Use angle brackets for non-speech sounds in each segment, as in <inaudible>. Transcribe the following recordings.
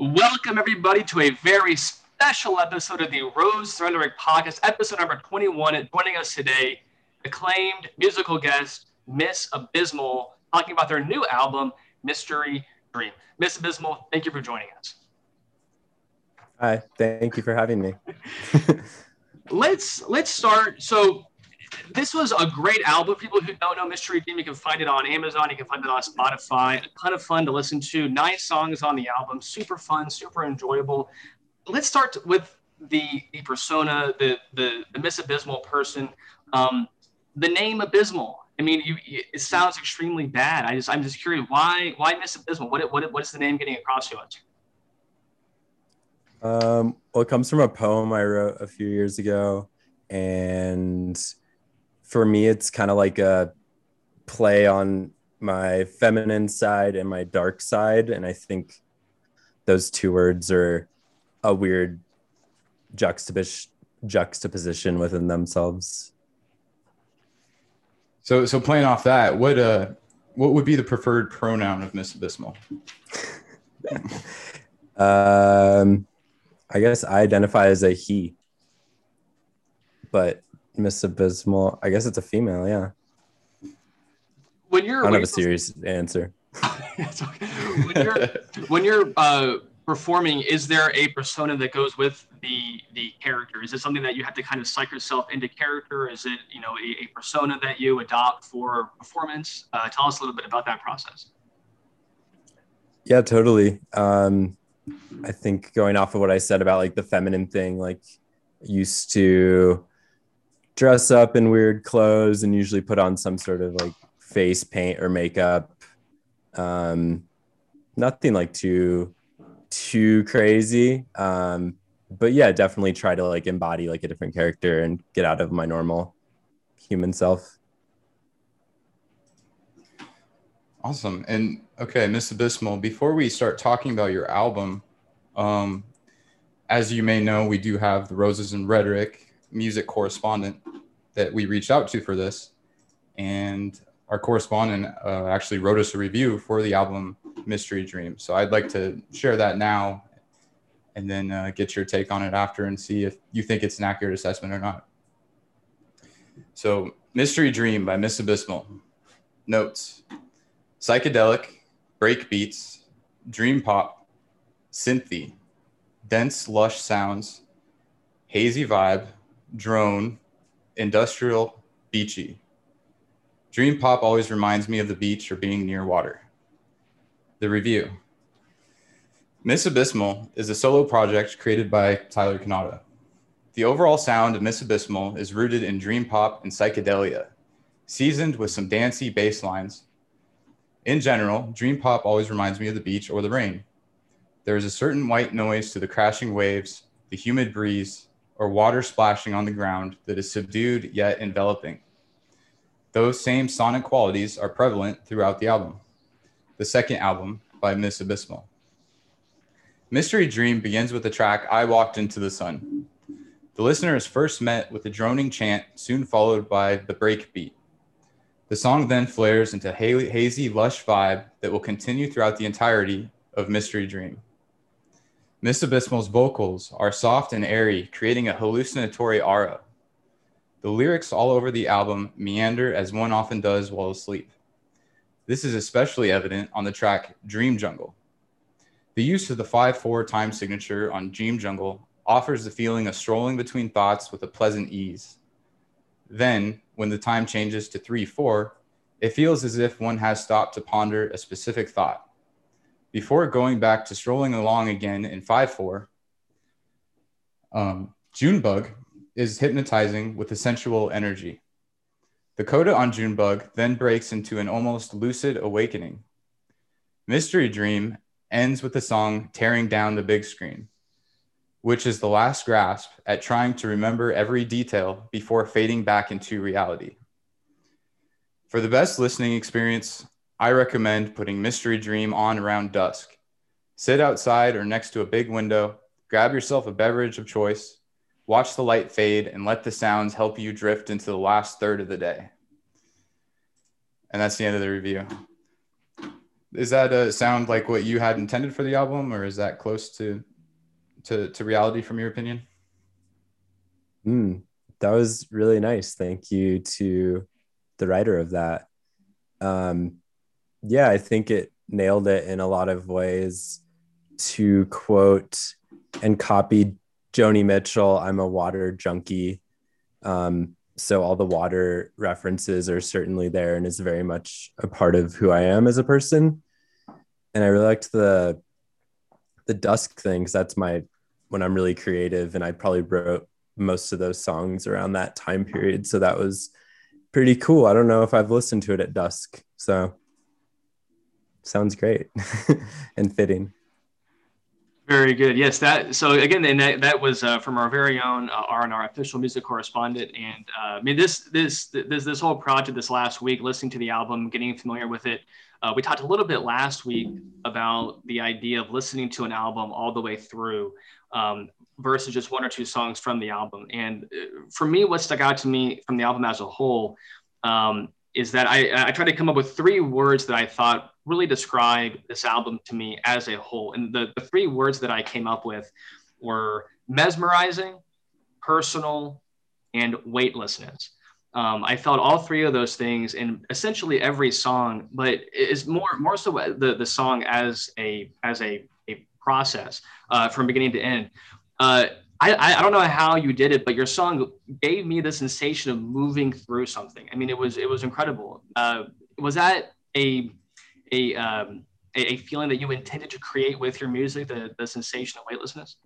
Welcome, everybody, to a very special episode of the Roses and Rhetoric podcast, episode number 21. Joining us today, acclaimed musical guest, Miss Abysmal, talking about their new album, Mystery Dream. Miss Abysmal, thank you for joining us. Hi, thank you for having me. <laughs> let's let's start. So this was a great album. People who don't know Mystery Dream, you can find it on Amazon. You can find it on Spotify. A ton of fun to listen to. Nine songs on the album. Super fun, super enjoyable. Let's start with the the persona, the the, the Miss Abysmal person. Um, the name Abysmal. I mean, you, it sounds extremely bad. I just I'm just curious why why Miss Abysmal? What what what is the name getting across to us? Um, well, it comes from a poem I wrote a few years ago, and for me, it's kind of like a play on my feminine side and my dark side. And I think those two words are a weird juxtaposition juxtaposition within themselves. So, so playing off that, what uh, what would be the preferred pronoun of Miss Abysmal? <laughs> um, I guess I identify as a he, but Miss Abysmal. I guess it's a female. Yeah. When you're, I don't have a serious answer. <laughs> when you're when you're uh, performing, is there a persona that goes with the the character? Is it something that you have to kind of psych yourself into character? Is it you know a, a persona that you adopt for performance? Uh, tell us a little bit about that process. Yeah, totally. Um, I think going off of what I said about like the feminine thing, like used to dress up in weird clothes and usually put on some sort of like face paint or makeup. Um, nothing like too too crazy. Um, but yeah, definitely try to like embody like a different character and get out of my normal human self. Awesome. And okay, Miss Abysmal, before we start talking about your album, um, as you may know, we do have the Roses and Rhetoric music correspondent that we reached out to for this. And our correspondent uh, actually wrote us a review for the album Mystery Dream. So I'd like to share that now and then uh, get your take on it after and see if you think it's an accurate assessment or not. So, Mystery Dream by Miss Abysmal. Notes psychedelic, break beats, dream pop, synthy, dense, lush sounds, hazy vibe, drone, industrial, beachy. Dream pop always reminds me of the beach or being near water. The review Miss Abysmal is a solo project created by Tyler Kanata. The overall sound of Miss Abysmal is rooted in dream pop and psychedelia, seasoned with some dancey bass lines. In general, dream pop always reminds me of the beach or the rain. There is a certain white noise to the crashing waves, the humid breeze, or water splashing on the ground that is subdued yet enveloping. Those same sonic qualities are prevalent throughout the album, the second album by Miss Abysmal. Mystery Dream begins with the track I Walked Into the Sun. The listener is first met with a droning chant, soon followed by the break beat. The song then flares into hazy, lush vibe that will continue throughout the entirety of Mystery Dream. Miss vocals are soft and airy, creating a hallucinatory aura. The lyrics all over the album meander as one often does while asleep. This is especially evident on the track Dream Jungle. The use of the 5 4 time signature on Dream Jungle offers the feeling of strolling between thoughts with a pleasant ease. Then, when the time changes to 3 4, it feels as if one has stopped to ponder a specific thought before going back to strolling along again in 5 4, um, Junebug is hypnotizing with a sensual energy. The coda on Junebug then breaks into an almost lucid awakening. Mystery Dream ends with the song Tearing Down the Big Screen, which is the last grasp at trying to remember every detail before fading back into reality. For the best listening experience, I recommend putting Mystery Dream on around dusk. Sit outside or next to a big window, grab yourself a beverage of choice, watch the light fade, and let the sounds help you drift into the last third of the day. And that's the end of the review. is that a sound like what you had intended for the album, or is that close to to to reality from your opinion? Mm, that was really nice. Thank you to the writer of that. Um, yeah, I think it nailed it in a lot of ways. To quote and copy Joni Mitchell, I'm a water junkie. Um, so all the water references are certainly there and is very much a part of who I am as a person. And I really liked the the dusk thing because that's my when I'm really creative, and I probably wrote most of those songs around that time period. So that was pretty cool. I don't know if I've listened to it at dusk, so sounds great <laughs> and fitting. Very good. Yes, that. So again, and that, that was uh, from our very own uh, R and R official music correspondent. And uh, I mean, this this this this whole project this last week, listening to the album, getting familiar with it. Uh, we talked a little bit last week about the idea of listening to an album all the way through um, versus just one or two songs from the album. And uh, for me, what stuck out to me from the album as a whole um, is that I, I tried to come up with three words that I thought really describe this album to me as a whole. And the, the three words that I came up with were mesmerizing, personal, and weightlessness. Um, I felt all three of those things in essentially every song, but it's more more so the, the song as a as a, a process uh, from beginning to end. Uh, I, I don't know how you did it, but your song gave me the sensation of moving through something. I mean, it was it was incredible. Uh, was that a a, um, a, feeling that you intended to create with your music, the the sensation of weightlessness?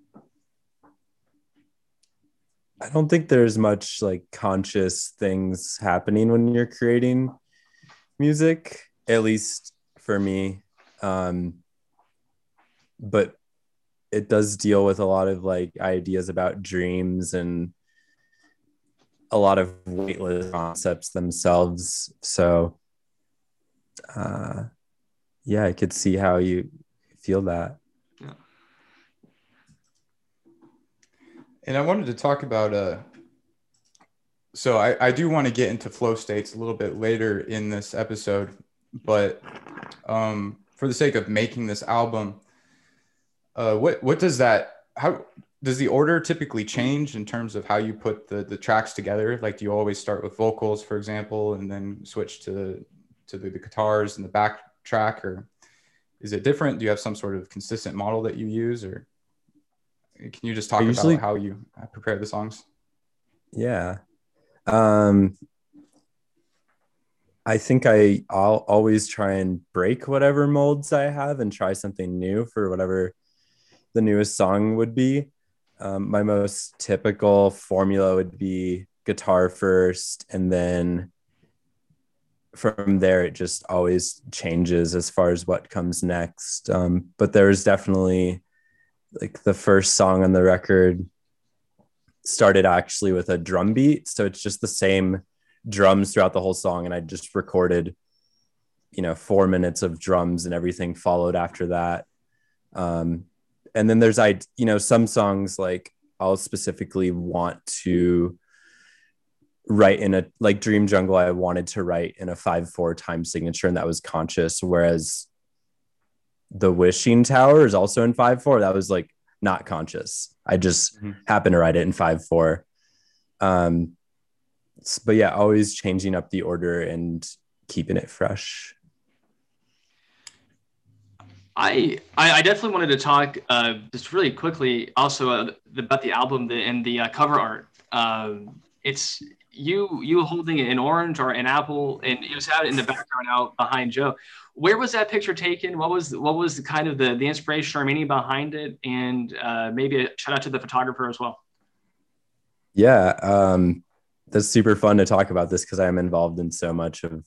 I don't think there's much like conscious things happening when you're creating music, at least for me. Um, but it does deal with a lot of like ideas about dreams and a lot of weightless concepts themselves. So, uh, yeah, I could see how you feel that. Yeah. And I wanted to talk about uh so I, I do want to get into flow states a little bit later in this episode, but um for the sake of making this album, uh, what what does that how does the order typically change in terms of how you put the the tracks together? Like, do you always start with vocals, for example, and then switch to to the, the guitars and the back track, or is it different? Do you have some sort of consistent model that you use, or can you just talk usually, about how you prepare the songs? Yeah. Um, I think I I'll always try and break whatever molds I have and try something new for whatever the newest song would be. Um, my most typical formula would be guitar first, and then from there, it just always changes as far as what comes next. Um, but there's definitely like the first song on the record started actually with a drum beat. So it's just the same drums throughout the whole song. And I just recorded, you know, four minutes of drums and everything followed after that. Um, and then there's I you know some songs like I'll specifically want to write in a like Dream Jungle I wanted to write in a 5/4 time signature and that was conscious whereas the Wishing Tower is also in 5/4 that was like not conscious. I just mm-hmm. happened to write it in 5/4 um but yeah always changing up the order and keeping it fresh I, I definitely wanted to talk uh, just really quickly also uh, about the album and the uh, cover art. Um, it's you you holding an orange or an apple, and you just have it in the background out behind Joe. Where was that picture taken? What was what was the kind of the the inspiration or meaning behind it? And uh, maybe a shout out to the photographer as well. Yeah, um, that's super fun to talk about this because I'm involved in so much of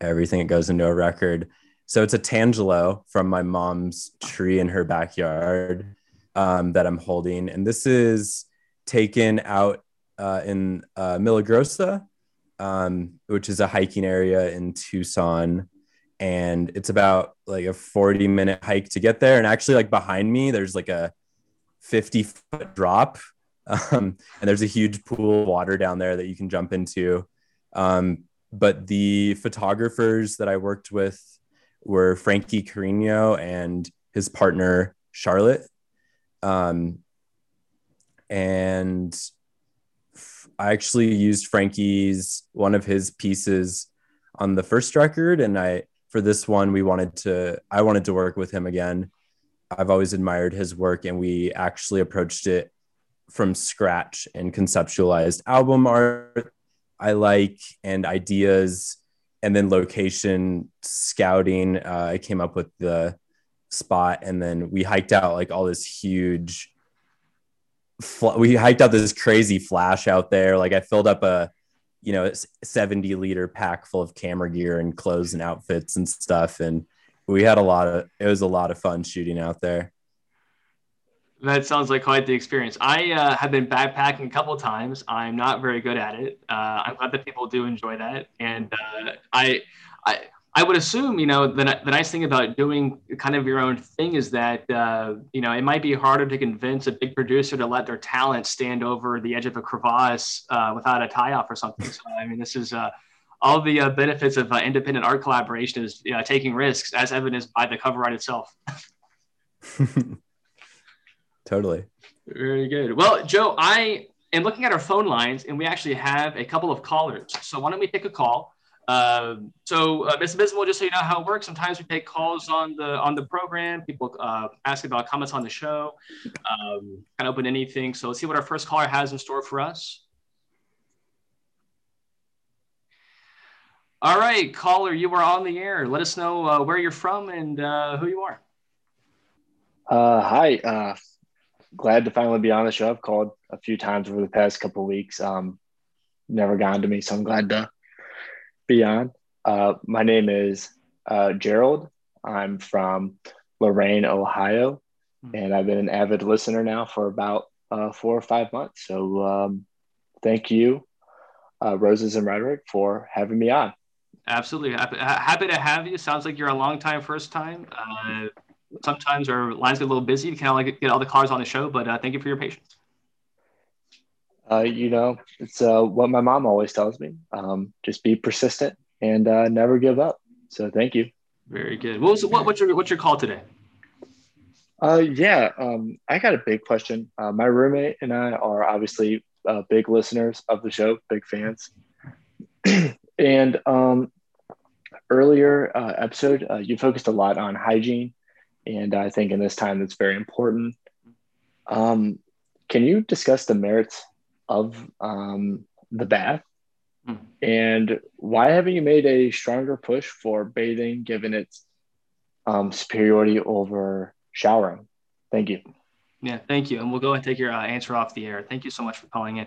everything that goes into a record. So it's a Tangelo from my mom's tree in her backyard um, that I'm holding. And this is taken out uh, in uh, Milagrosa, um, which is a hiking area in Tucson. And it's about like a 40 minute hike to get there. And actually, like behind me, there's like a 50 foot drop. <laughs> Um, and there's a huge pool of water down there that you can jump into. Um, but the photographers that I worked with were Frankie Carino and his partner Charlotte. Um, and I actually used Frankie's one of his pieces on the first record, and I for this one we wanted to I wanted to work with him again. I've always admired his work, and we actually approached it from scratch and conceptualized album art I like and ideas, and then location scouting. Uh, I came up with the spot, and then we hiked out like all this huge we hiked out this crazy flash out there. Like I filled up a, you know, 70 liter pack full of camera gear and clothes and outfits and stuff. And we had a lot of, it was a lot of fun shooting out there. That sounds like quite the experience. I uh, have been backpacking a couple times. I'm not very good at it. Uh, I'm glad that people do enjoy that. And uh, I, I, I would assume, you know, the, the nice thing about doing kind of your own thing is that, uh, you know, it might be harder to convince a big producer to let their talent stand over the edge of a crevasse uh, without a tie off or something. So, I mean, this is uh, all the uh, benefits of uh, independent art collaboration is you know, taking risks, as evidenced by the cover art itself. <laughs> totally. Very good. Well, Joe, I am looking at our phone lines and we actually have a couple of callers. So, why don't we take a call? Um, so, uh, Ms. Abysmal, just so you know how it works, sometimes we take calls on the on the program. People uh, ask about comments on the show, um, kind of open anything. So let's see what our first caller has in store for us. All right, caller, you are on the air. Let us know uh, where you're from and uh, who you are. Uh, hi, uh, glad to finally be on the show. I've called a few times over the past couple weeks. Um, never gotten to me, so I'm glad to Beyond. Uh, my name is uh, Gerald. I'm from Lorain, Ohio, mm-hmm. and I've been an avid listener now for about uh, four or five months. So um, thank you, uh, Roses and Rhetoric, for having me on. Absolutely. Happy, happy to have you. Sounds like you're a long time first time. Sometimes our lines get a little busy. You can't only get all the callers on the show, but uh, thank you for your patience. Uh, you know, it's uh, what my mom always tells me. Um, just be persistent and uh, never give up. So thank you. Very good. What was what, what's your what's your call today? Uh, yeah, um, I got a big question. Uh, my roommate and I are obviously uh, big listeners of the show, big fans. <clears throat> and um, earlier uh, episode, uh, you focused a lot on hygiene, and I think in this time that's very important. Um, can you discuss the merits of um, the bath? Mm. And why haven't you made a stronger push for bathing given its um, superiority over showering? Thank you. Yeah, thank you. And we'll go and take your uh, answer off the air. Thank you so much for calling in.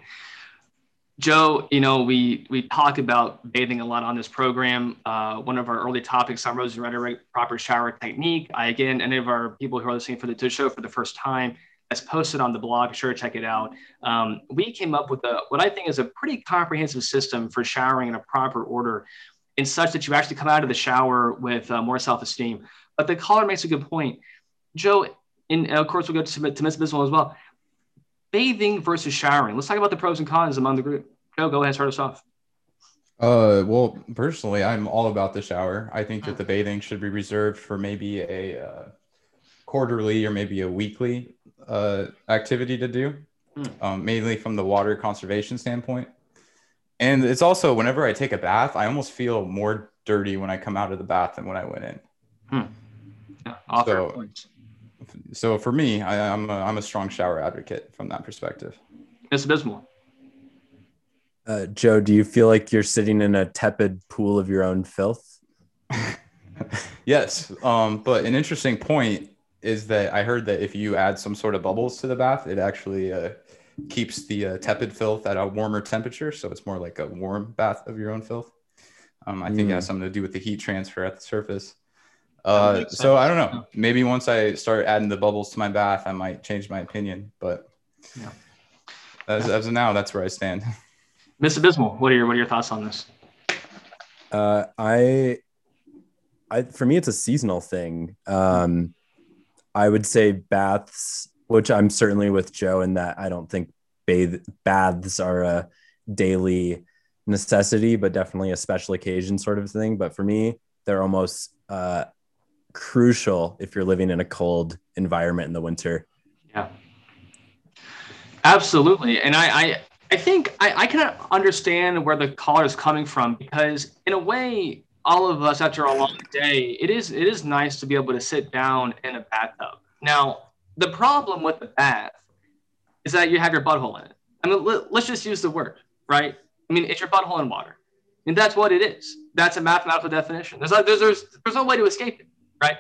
Joe, you know, we we talk about bathing a lot on this program. Uh, one of our early topics on Rose Rhetoric, proper shower technique. I again, any of our people who are listening for the to show for the first time, as posted on the blog. Sure check it out. Um, we came up with a what I think is a pretty comprehensive system for showering in a proper order, in such that you actually come out of the shower with uh, more self-esteem. But the caller makes a good point, Joe. And of course, we'll go to, to Ms. Abysmal as well. Bathing versus showering. Let's talk about the pros and cons among the group. Joe, go ahead, start us off. Uh, well, personally, I'm all about the shower. I think that the bathing should be reserved for maybe a uh, quarterly or maybe a weekly uh, activity to do, mm. um, mainly from the water conservation standpoint. And it's also whenever I take a bath, I almost feel more dirty when I come out of the bath than when I went in. Hmm. Yeah, so, so for me, I, am a, I'm a strong shower advocate from that perspective. It's abysmal. Uh, Joe, do you feel like you're sitting in a tepid pool of your own filth? <laughs> yes, um, but an interesting point is that I heard that if you add some sort of bubbles to the bath, it actually uh, keeps the uh, tepid filth at a warmer temperature. So it's more like a warm bath of your own filth. Um, I think mm. it has hmm. something to do with the heat transfer at the surface. Uh, so I don't know. Maybe once I start adding the bubbles to my bath, I might change my opinion. But yeah. as, as of now, that's where I stand. <laughs> Miss Abysmal, what are your what are your thoughts on this? Uh, I, I for me, it's a seasonal thing. Um, I would say baths, which I'm certainly with Joe in that I don't think bathe baths are a daily necessity, but definitely a special occasion sort of thing. But for me, they're almost uh, crucial if you're living in a cold environment in the winter. Yeah. Absolutely. And I, I, I think I, I can understand where the caller is coming from because in a way, all of us after a long day, it is it is nice to be able to sit down in a bathtub. Now, the problem with the bath is that you have your butthole in it. I mean, let, us just use the word, right? I mean, it's your butthole in water. And that's what it is. That's a mathematical definition. There's, there's, there's, there's no way to escape it, right?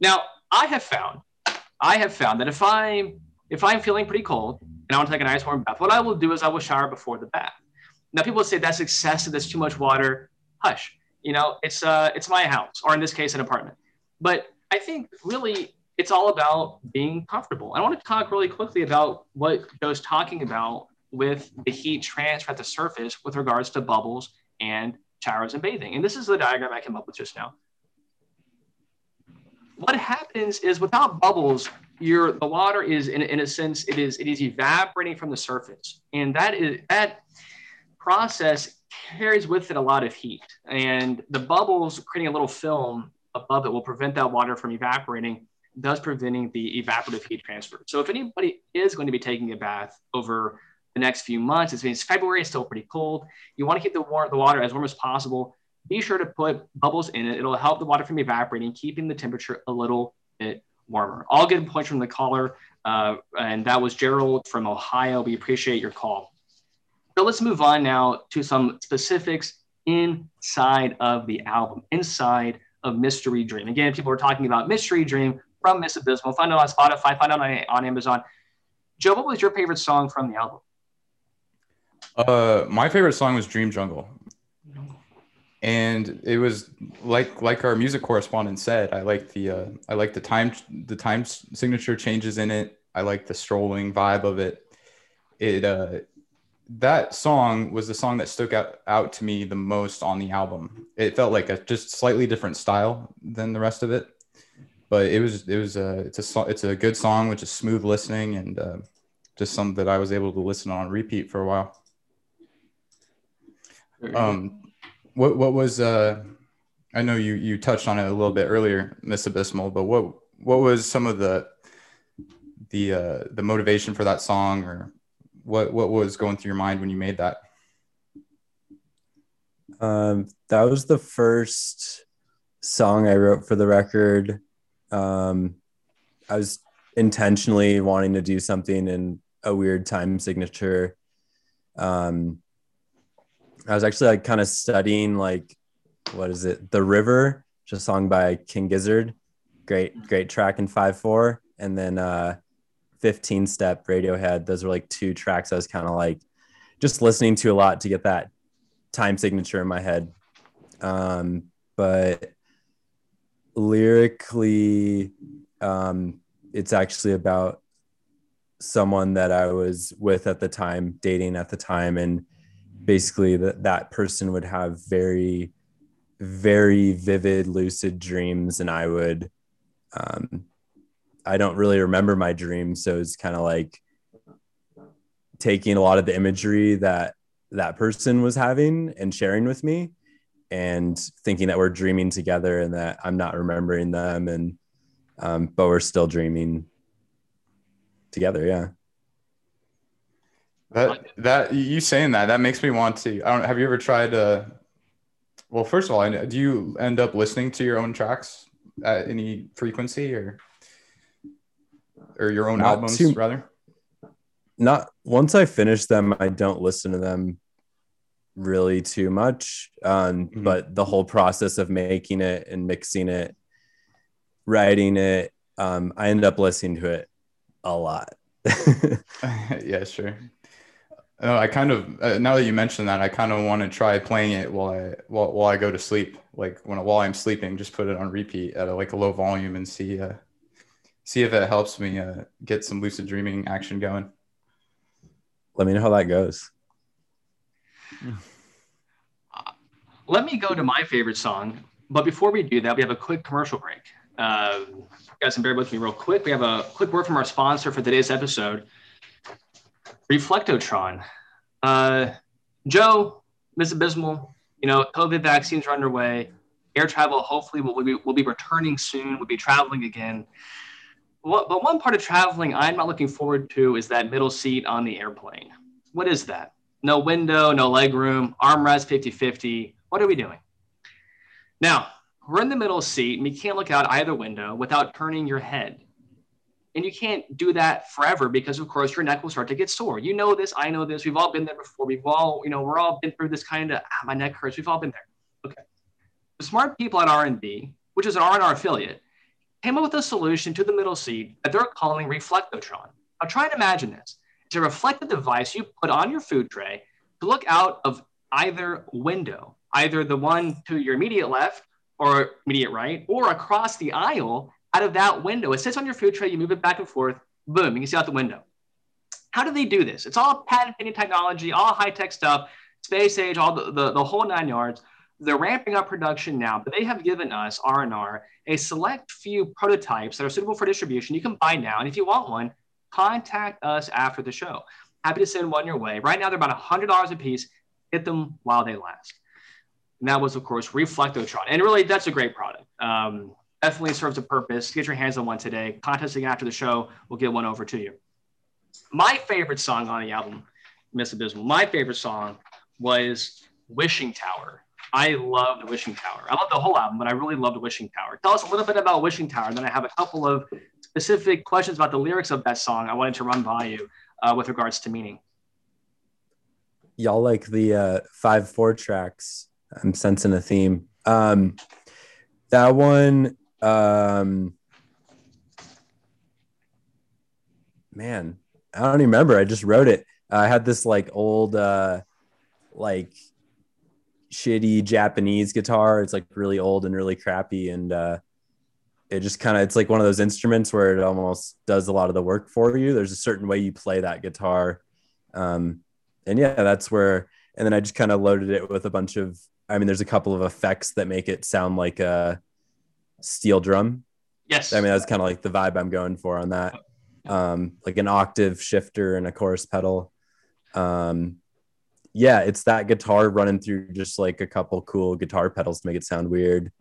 Now, I have found, I have found that if I'm if I'm feeling pretty cold and I want to take a nice warm bath, what I will do is I will shower before the bath. Now, people say that's excessive, that's too much water. Hush. You know, it's uh, it's my house, or in this case, an apartment. But I think really it's all about being comfortable. I want to talk really quickly about what Joe's talking about with the heat transfer at the surface with regards to bubbles and showers and bathing. And this is the diagram I came up with just now. What happens is without bubbles, your the water is in, in a sense it is it is evaporating from the surface. And that is that process carries with it a lot of heat. And the bubbles creating a little film above it will prevent that water from evaporating, thus preventing the evaporative heat transfer. So if anybody is going to be taking a bath over the next few months, it means February is still pretty cold. You want to keep the, the water as warm as possible. Be sure to put bubbles in it. It'll help the water from evaporating, keeping the temperature a little bit warmer. All good points from the caller. Uh, and that was Gerald from Ohio. We appreciate your call. So let's move on now to some specifics inside of the album, inside of Mystery Dream. Again, people are talking about Mystery Dream from Miss Abysmal. Find out on Spotify, find out on, on Amazon. Joe, what was your favorite song from the album? Uh, my favorite song was Dream Jungle, and it was like like our music correspondent said. I like the uh, I like the time the time signature changes in it. I like the strolling vibe of it. It uh, that song was the song that stuck out, out to me the most on the album. It felt like a just slightly different style than the rest of it, but it was it was a it's a it's a good song which is smooth listening and uh, just something that I was able to listen on repeat for a while. Um, what what was uh, I know you you touched on it a little bit earlier, Miss Abysmal, but what what was some of the the uh, the motivation for that song or what what was going through your mind when you made that? Um, that was the first song I wrote for the record. Um, I was intentionally wanting to do something in a weird time signature. Um, I was actually like kind of studying like what is it? The River, just song by King Gizzard. Great, great track in five four. And then uh 15 step radiohead those were like two tracks i was kind of like just listening to a lot to get that time signature in my head um, but lyrically um, it's actually about someone that i was with at the time dating at the time and basically that that person would have very very vivid lucid dreams and i would um, I don't really remember my dreams. So it's kind of like taking a lot of the imagery that that person was having and sharing with me and thinking that we're dreaming together and that I'm not remembering them and um, but we're still dreaming together. Yeah. That that you saying that that makes me want to. I don't. Have you ever tried? Uh, well, first of all, do you end up listening to your own tracks at any frequency or? or your own not albums too, rather? Not once I finish them, I don't listen to them really too much. Um, mm-hmm. But the whole process of making it and mixing it, writing it, um, I end up listening to it a lot. <laughs> <laughs> yeah, sure. Uh, I kind of uh, now that you mentioned that, I kind of want to try playing it while I while, while I go to sleep. Like when while I'm sleeping, just put it on repeat at a, like a low volume and see uh, see if it helps me uh, get some lucid dreaming action going. Let me know how that goes. Uh, <sighs> let me go to my favorite song. But before we do that, we have a quick commercial break. Uh, guys, can bear with me real quick. We have a quick word from our sponsor for today's episode, Reflectotron. Uh, Joe, Ms. Abysmal, you know, COVID vaccines are underway. Air travel, hopefully, will be, will be returning soon. We'll be traveling again. What, but one part of traveling I'm not looking forward to is that middle seat on the airplane. What is that? No window, no leg room, armrest 50 50. What are we doing? Now, we're in the middle seat and you can't look out either window without turning your head. And you can't do that forever because, of course, your neck will start to get sore. You know this. I know this. We've all been there before. We've all, you know, we're all been through this kind of ah, my neck hurts. We've all been there. Okay. The smart people at R&B, which is an R&R affiliate, came up with a solution to the middle seat that they're calling Reflectotron. Now try and imagine this. It's a reflective device you put on your food tray to look out of either window, either the one to your immediate left or immediate right, or across the aisle out of that window. It sits on your food tray, you move it back and forth, boom, you can see out the window. How do they do this? It's all patent pending technology, all high tech stuff, space age, all the, the, the whole nine yards. They're ramping up production now, but they have given us R&R a select few prototypes that are suitable for distribution. You can buy now, and if you want one, contact us after the show. Happy to send one your way. Right now, they're about $100 a piece. Get them while they last. And that was, of course, Reflectotron. And really, that's a great product. Um, definitely serves a purpose. Get your hands on one today. Contesting after the show, we'll get one over to you. My favorite song on the album, Miss Abysmal, my favorite song was Wishing Tower. I love the Wishing Tower. I love the whole album, but I really love the Wishing Tower. Tell us a little bit about Wishing Tower. and Then I have a couple of specific questions about the lyrics of that song I wanted to run by you uh, with regards to meaning. Y'all like the uh, five four tracks. I'm sensing a theme. Um, that one, um, man, I don't even remember. I just wrote it. I had this like old, uh, like shitty Japanese guitar. It's like really old and really crappy. And uh, it just kind of, it's like one of those instruments where it almost does a lot of the work for you. There's a certain way you play that guitar. Um, and yeah, that's where, and then I just kind of loaded it with a bunch of, I mean, there's a couple of effects that make it sound like a steel drum. Yes. I mean, that's kind of like the vibe I'm going for on that. Um, like an octave shifter and a chorus pedal. Um, yeah, it's that guitar running through just like a couple cool guitar pedals to make it sound weird.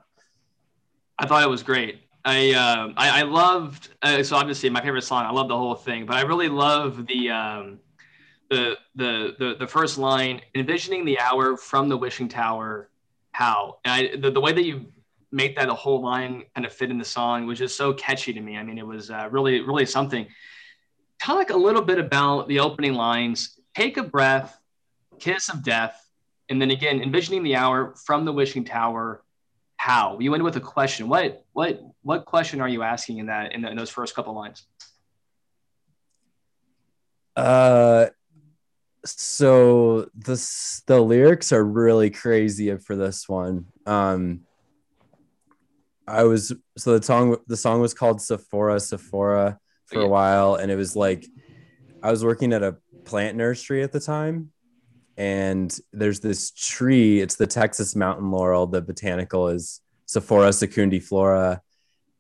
I thought it was great. I uh, I, I, loved uh, so obviously my favorite song. I love the whole thing, but I really love the um, the, the the the first line, envisioning the hour from the wishing tower. How and I, the the way that you make that a whole line kind of fit in the song was just so catchy to me. I mean, it was uh, really really something. Talk a little bit about the opening lines. Take a breath kiss of death, and then again envisioning the hour from the wishing tower. How you end with a question. What what what question are you asking in that in, the, in those first couple lines? Uh, so this the lyrics are really crazy for this one. Um, I was so the song the song was called Sophora Sophora for a while, and it was like I was working at a plant nursery at the time, and there's this tree. It's the Texas mountain laurel. The botanical is Sophora secundiflora,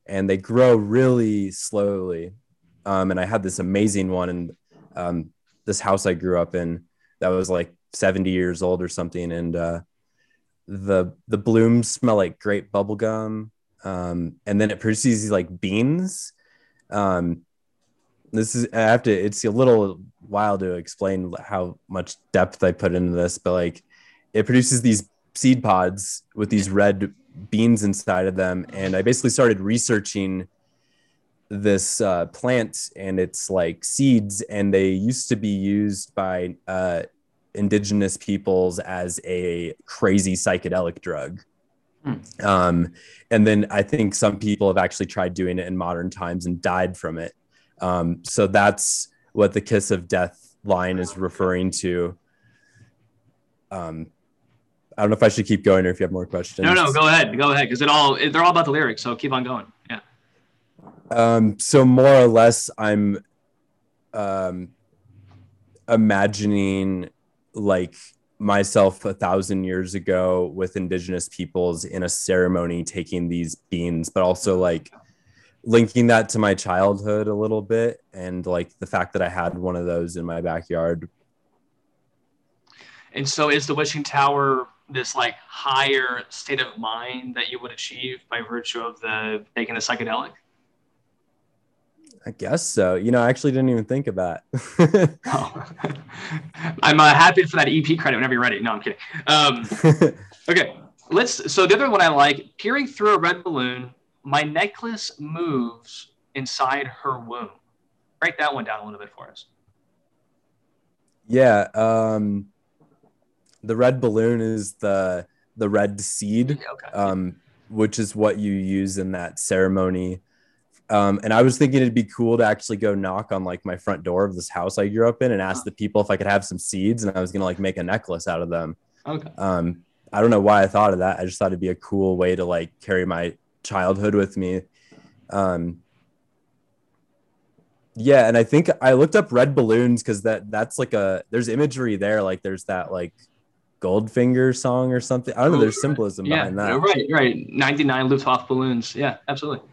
and they grow really slowly. Um, and I had this amazing one in um, this house I grew up in that was like 70 years old or something, and uh, the the blooms smell like grape bubble gum, um, and then it produces these like beans. Um, this is I have to. It's a little while to explain how much depth I put into this, but like it produces these seed pods with these red beans inside of them, and I basically started researching this uh, plant and its like seeds, and they used to be used by uh, indigenous peoples as a crazy psychedelic drug. Um, and then I think some people have actually tried doing it in modern times and died from it. Um, so that's what the kiss of death line is referring to. Um, I don't know if I should keep going or if you have more questions. No, no, go ahead, go ahead, because it all they're all about the lyrics. So keep on going. Yeah. Um, so more or less, I'm um, imagining like myself a thousand years ago with indigenous peoples in a ceremony taking these beans, but also like linking that to my childhood a little bit and like the fact that I had one of those in my backyard. And so is the wishing tower this like higher state of mind that you would achieve by virtue of the taking the psychedelic? I guess so. You know, I actually didn't even think of that. oh. <laughs> I'm uh, happy for that EP credit whenever you're ready. No, I'm kidding. Um, <laughs> okay, let's. So the other one I like, peering through a red balloon, my necklace moves inside her womb. Break that one down a little bit for us. Yeah, um, the red balloon is the the red seed, okay. um, which is what you use in that ceremony um, and I was thinking it'd be cool to actually go knock on like my front door of this house I grew up in and ask the people if I could have some seeds and I was gonna like make a necklace out of them. Okay. Um, I don't know why I thought of that. I just thought it'd be a cool way to like carry my childhood with me. Um, yeah, and I think I looked up red balloons because that that's like a there's imagery there. Like there's that like Goldfinger song or something. I don't know. There's symbolism yeah, behind that. Right, right. 99 Luftwaffe balloons. Yeah, absolutely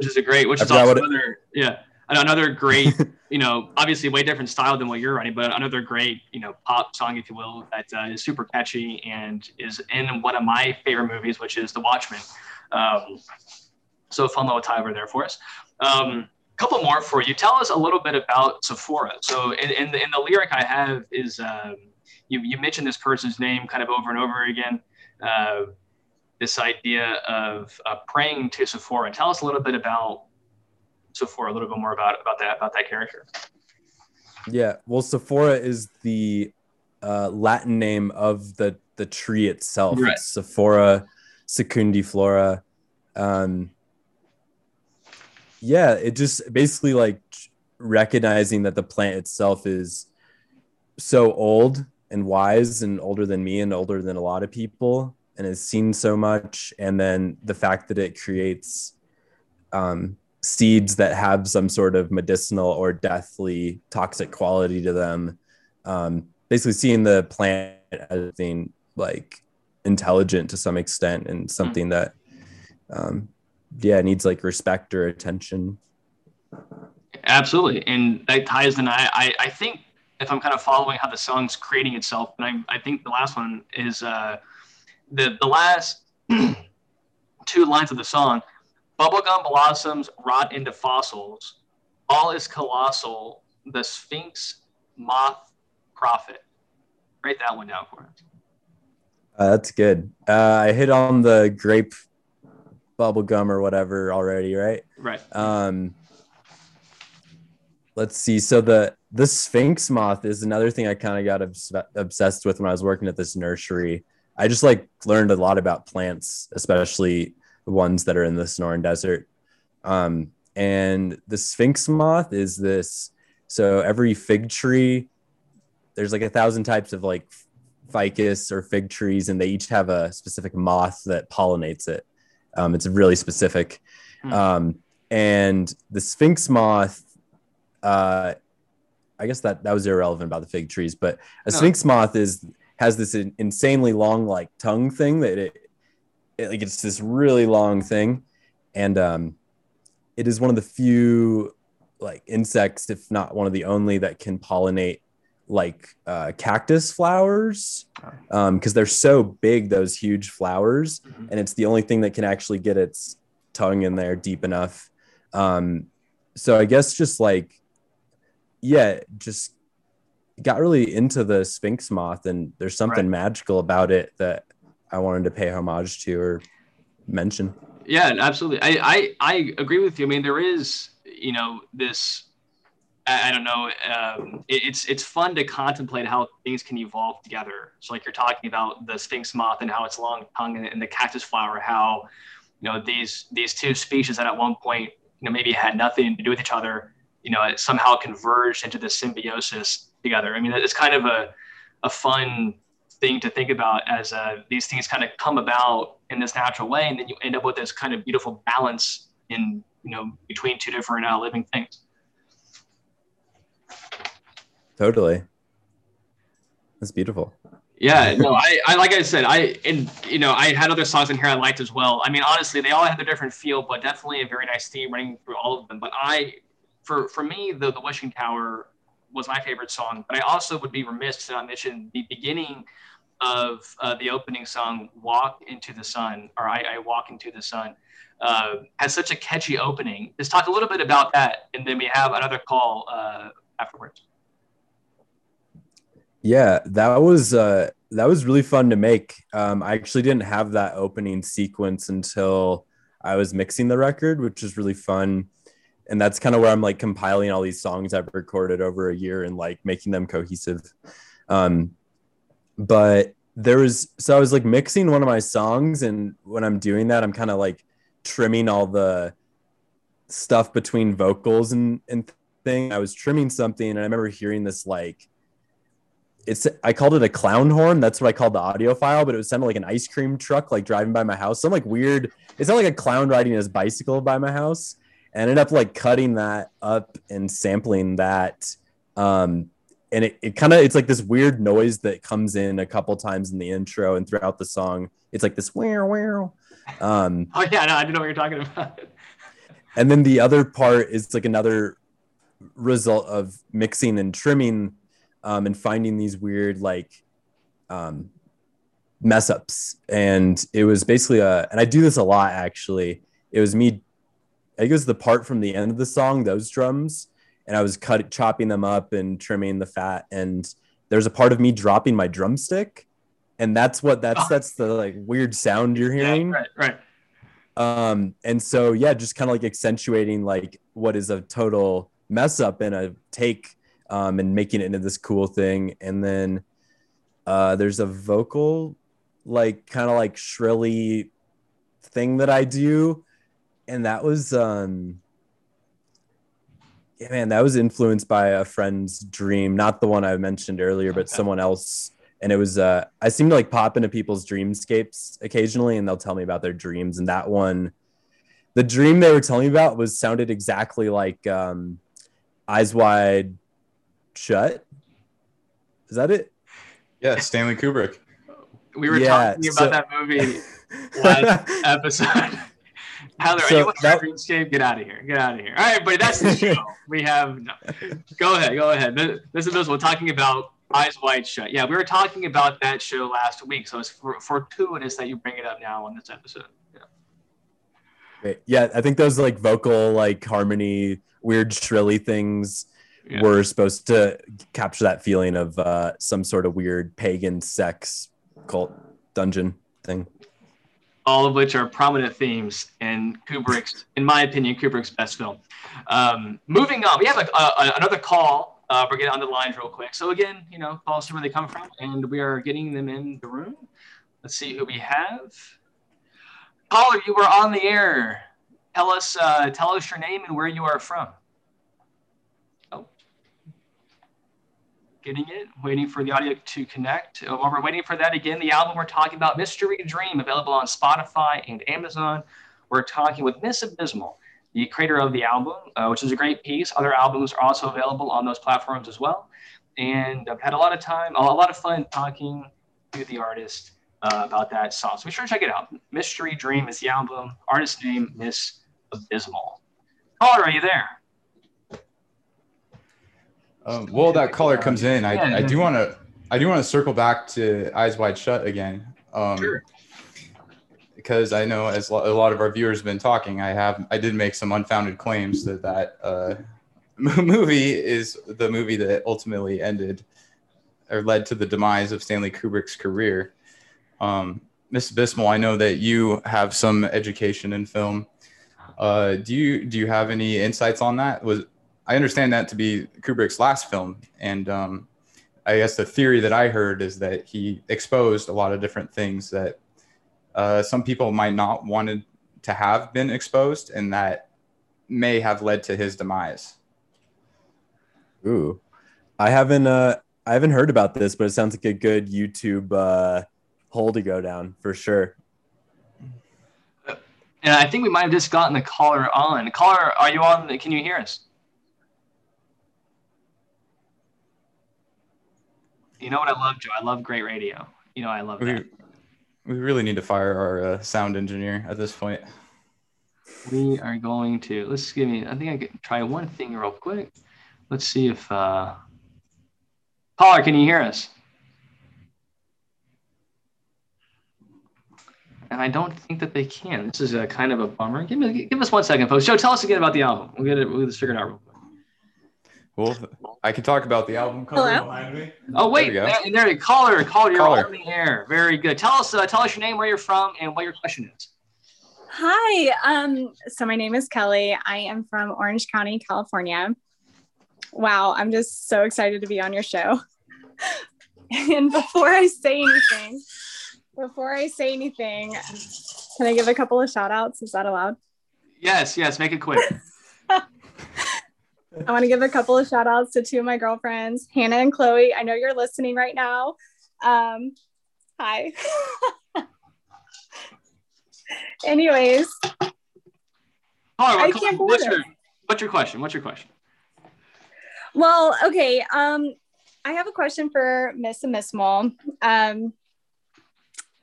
which is a great, which is also another, yeah, another great, <laughs> you know, obviously way different style than what you're writing, but another great, you know, pop song, if you will, that uh, is super catchy and is in one of my favorite movies, which is The Watchmen. Um, so fun little tie over there for us. Um, couple more for you. Tell us a little bit about Sophora. So in, in, the, in the lyric I have is um, you, you mentioned this person's name kind of over and over again. Uh, this idea of uh, praying to Sophora. Tell us a little bit about Sophora, a little bit more about about that about that character. Yeah, well, Sophora is the uh, Latin name of the the tree itself. Right. Sophora secundiflora. Um, yeah, it just basically like recognizing that the plant itself is so old and wise and older than me and older than a lot of people and has seen so much and then the fact that it creates um, seeds that have some sort of medicinal or deathly toxic quality to them um, basically seeing the plant as being like intelligent to some extent and something mm. that um, yeah needs like respect or attention absolutely and that ties in I, I i think if i'm kind of following how the song's creating itself and i, I think the last one is uh the the last <clears throat> two lines of the song bubblegum blossoms rot into fossils. All is colossal. The sphinx moth prophet. Write that one down for us. Uh, that's good. Uh, i hit on the grape bubblegum or whatever already right? Right. Um let's see. So the the sphinx moth is another thing i kind of got obs- obsessed with when i was working at this nursery I just like learned a lot about plants, especially the ones that are in the Sonoran Desert. Um, and the Sphinx moth is this. So every fig tree, there's like a thousand types of like ficus or fig trees, and they each have a specific moth that pollinates it. Um, it's really specific. Hmm. Um, and the Sphinx moth, uh, I guess that that was irrelevant about the fig trees, but a no. Sphinx moth is has this insanely long like tongue thing that it, it like it's this really long thing. And um it is one of the few like insects if not one of the only that can pollinate like uh, cactus flowers. Um, because um, they're so big those huge flowers mm-hmm. and it's the only thing that can actually get its tongue in there deep enough. Um, so i guess just like yeah just got really into the Sphinx moth, and there's something right. magical about it that I wanted to pay homage to or mention. Yeah, absolutely. I, I, I agree with you. I mean, there is, you know, this. I, I don't know. Um, it, it's it's fun to contemplate how things can evolve together. So, like you're talking about the Sphinx moth and how its long tongue and, and the cactus flower, how you know these these two species that at one point you know maybe had nothing to do with each other, you know, it somehow converged into this symbiosis together. I mean, it's kind of a, a fun thing to think about as uh, these things kind of come about in this natural way, and then you end up with this kind of beautiful balance in you know between two different uh, living things. Totally, that's beautiful. Yeah, no, I, I like I said, I and you know I had other songs in here I liked as well. I mean, honestly, they all had a different feel, but definitely a very nice theme running through all of them. But I, for for me, the the Wishing Tower was my favorite song. But I also would be remiss to not mention the beginning of uh, the opening song, Walk into the Sun, or I, I Walk into the Sun, uh, has such a catchy opening. Let's talk a little bit about that, and then we have another call uh, afterwards. Yeah, that was uh, that was really fun to make. Um, I actually didn't have that opening sequence until I was mixing the record, which is really fun. And that's kind of where I'm like compiling all these songs I've recorded over a year and like making them cohesive. Um, but there was so I was like mixing one of my songs, and when I'm doing that, I'm kind of like trimming all the stuff between vocals and and thing. I was trimming something, and I remember hearing this like it's I called it a clown horn. That's what I called the audio file, but it was sounded like an ice cream truck like driving by my house. Some like weird. It sounded like a clown riding his bicycle by my house. I ended up like cutting that up and sampling that. Um, and it, it kind of it's like this weird noise that comes in a couple times in the intro and throughout the song. It's like this wow wow. Um, <laughs> oh yeah, no, I didn't know what you're talking about. <laughs> and then the other part is like another result of mixing and trimming um, and finding these weird like um, mess ups. And it was basically a, and I do this a lot actually. It was me, I think it was the part from the end of the song, those drums, and I was cut chopping them up and trimming the fat. And there's a part of me dropping my drumstick, and that's what that's <laughs> that's the like weird sound you're hearing. Yeah, right, right. Um, and so yeah, just kind of like accentuating like what is a total mess up in a take um, and making it into this cool thing. And then uh, there's a vocal, like kind of like shrilly thing that I do, and that was um, yeah, man, that was influenced by a friend's dream, not the one I mentioned earlier, but okay. someone else. And it was uh, I seem to like pop into people's dreamscapes occasionally, and they'll tell me about their dreams. And that one, the dream they were telling me about was sounded exactly like um, Eyes Wide Shut. Is that it? Yeah, Stanley Kubrick. We were yeah, talking so, about that movie last <laughs> episode. Heather, so anyone that, Dreamscape? Get out of here. Get out of here. All right, but that's the show. <laughs> we have no. Go ahead. Go ahead. This is this. We're talking about Eyes Wide Shut. Yeah, we were talking about that show last week, so it's for, fortuitous that you bring it up now on this episode. Yeah. Yeah, I think those like vocal, like harmony, weird shrilly things yeah. were supposed to capture that feeling of uh, some sort of weird pagan sex cult dungeon thing. All of which are prominent themes in Kubrick's, in my opinion, Kubrick's best film. Um, moving on, we have a, a, another call. Uh, we're getting on the lines real quick. So again, you know, call us where they come from, and we are getting them in the room. Let's see who we have. Caller, you were on the air. Tell us, uh, tell us your name and where you are from. Getting it, waiting for the audio to connect. Uh, while we're waiting for that, again, the album we're talking about, Mystery Dream, available on Spotify and Amazon. We're talking with Miss Abysmal, the creator of the album, uh, which is a great piece. Other albums are also available on those platforms as well. And I've had a lot of time, a lot of fun talking to the artist uh, about that song. So be sure to check it out. Mystery Dream is the album, artist name, Miss Abysmal. Caller, are you there? Um, well, that color comes in. I, I do want to I do want to circle back to Eyes Wide Shut again. Um, sure. Because I know as a lot of our viewers have been talking, I have I did make some unfounded claims that that uh, <laughs> movie is the movie that ultimately ended or led to the demise of Stanley Kubrick's career. Um, Miss Abysmal, I know that you have some education in film. Uh, do you do you have any insights on that? Was I understand that to be Kubrick's last film, and um, I guess the theory that I heard is that he exposed a lot of different things that uh, some people might not wanted to have been exposed, and that may have led to his demise. Ooh, I haven't uh, I haven't heard about this, but it sounds like a good YouTube uh, hole to go down for sure. And I think we might have just gotten the caller on. Caller, are you on? Can you hear us? You know what I love, Joe? I love great radio. You know, I love we, that. We really need to fire our uh, sound engineer at this point. We are going to let's give me. I think I can try one thing real quick. Let's see if uh, can you hear us? and I don't think that they can. This is a kind of a bummer. Give me, give us one second, folks. Joe, tell us again about the album. We'll get it. We'll get this figured out real quick. Well, I can talk about the album cover Hello? behind me. Oh wait, There there, we go. there, caller, caller, you're Caller. on the air. Very good. Tell us, uh, tell us your name, where you're from, and what your question is. Hi. Um, so my name is Kelly. I am from Orange County, California. Wow, I'm just so excited to be on your show. <laughs> and before I say anything, before I say anything, can I give a couple of shout outs? Is that allowed? Yes, yes. Make it quick. <laughs> I want to give a couple of shout outs to two of my girlfriends, Hannah and Chloe. I know you're listening right now. Um, hi. <laughs> Anyways, I can't believe what's your, what's your question? What's your question? Well, okay. Um, I have a question for Miss and Miss Mole. Um,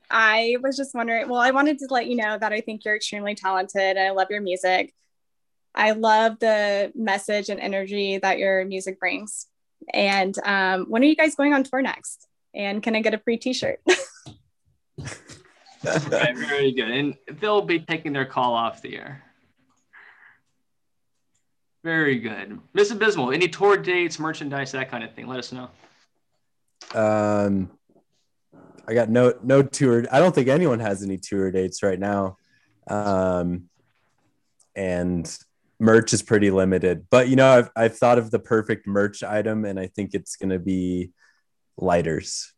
I was just wondering. Well, I wanted to let you know that I think you're extremely talented. And I love your music. I love the message and energy that your music brings. And um, when are you guys going on tour next? And can I get a free T-shirt? <laughs> <laughs> Right, very good. And they'll be taking their call off the air. Very good. Miss Abysmal, any tour dates, merchandise, that kind of thing? Let us know. Um, I got no no tour. I don't think anyone has any tour dates right now. Um, and merch is pretty limited. But you know, I've I've thought of the perfect merch item, and I think it's gonna be lighters.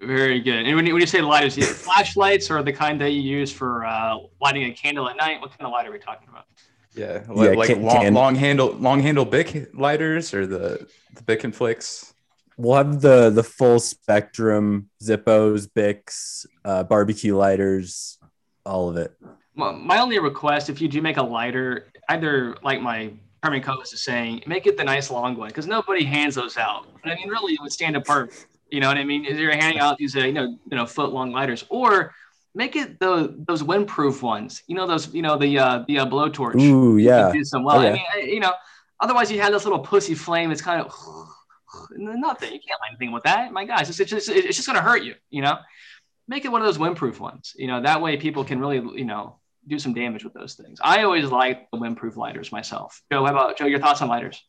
Very good. And when you, when you say lighters, you flashlights or the kind that you use for uh, lighting a candle at night? What kind of light are we talking about? Yeah, Yeah, like, like can- long, can- long handle, long handle Bic lighters or the the Bic and Flicks. We'll have the the full spectrum Zippos, Bics, uh, barbecue lighters, all of it. My, my only request, if you do make a lighter, either like my permanent co-host is saying, make it the nice long one because nobody hands those out. I mean, really, it would stand apart. You know what I mean? If you're handing out these, uh, you know, you know, foot long lighters, or make it the those windproof ones. You know, those, you know, the uh, the uh, blowtorch. Ooh, yeah. do some well. I mean, I, you know, otherwise you have this little pussy flame. It's kind of <sighs> nothing. You can't light anything with that. My guys, it's, it's just it's just gonna hurt you. You know, make it one of those windproof ones. You know, that way people can really you know do some damage with those things. I always like the windproof lighters myself. Joe, how about Joe? Your thoughts on lighters?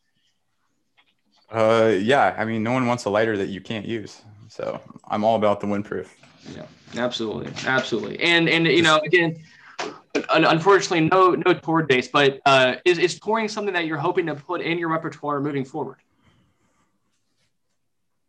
Uh, yeah, I mean, no one wants a lighter that you can't use, so I'm all about the windproof. Yeah, absolutely, absolutely. And and you know, again, unfortunately, no no tour dates. But uh, is is touring something that you're hoping to put in your repertoire moving forward?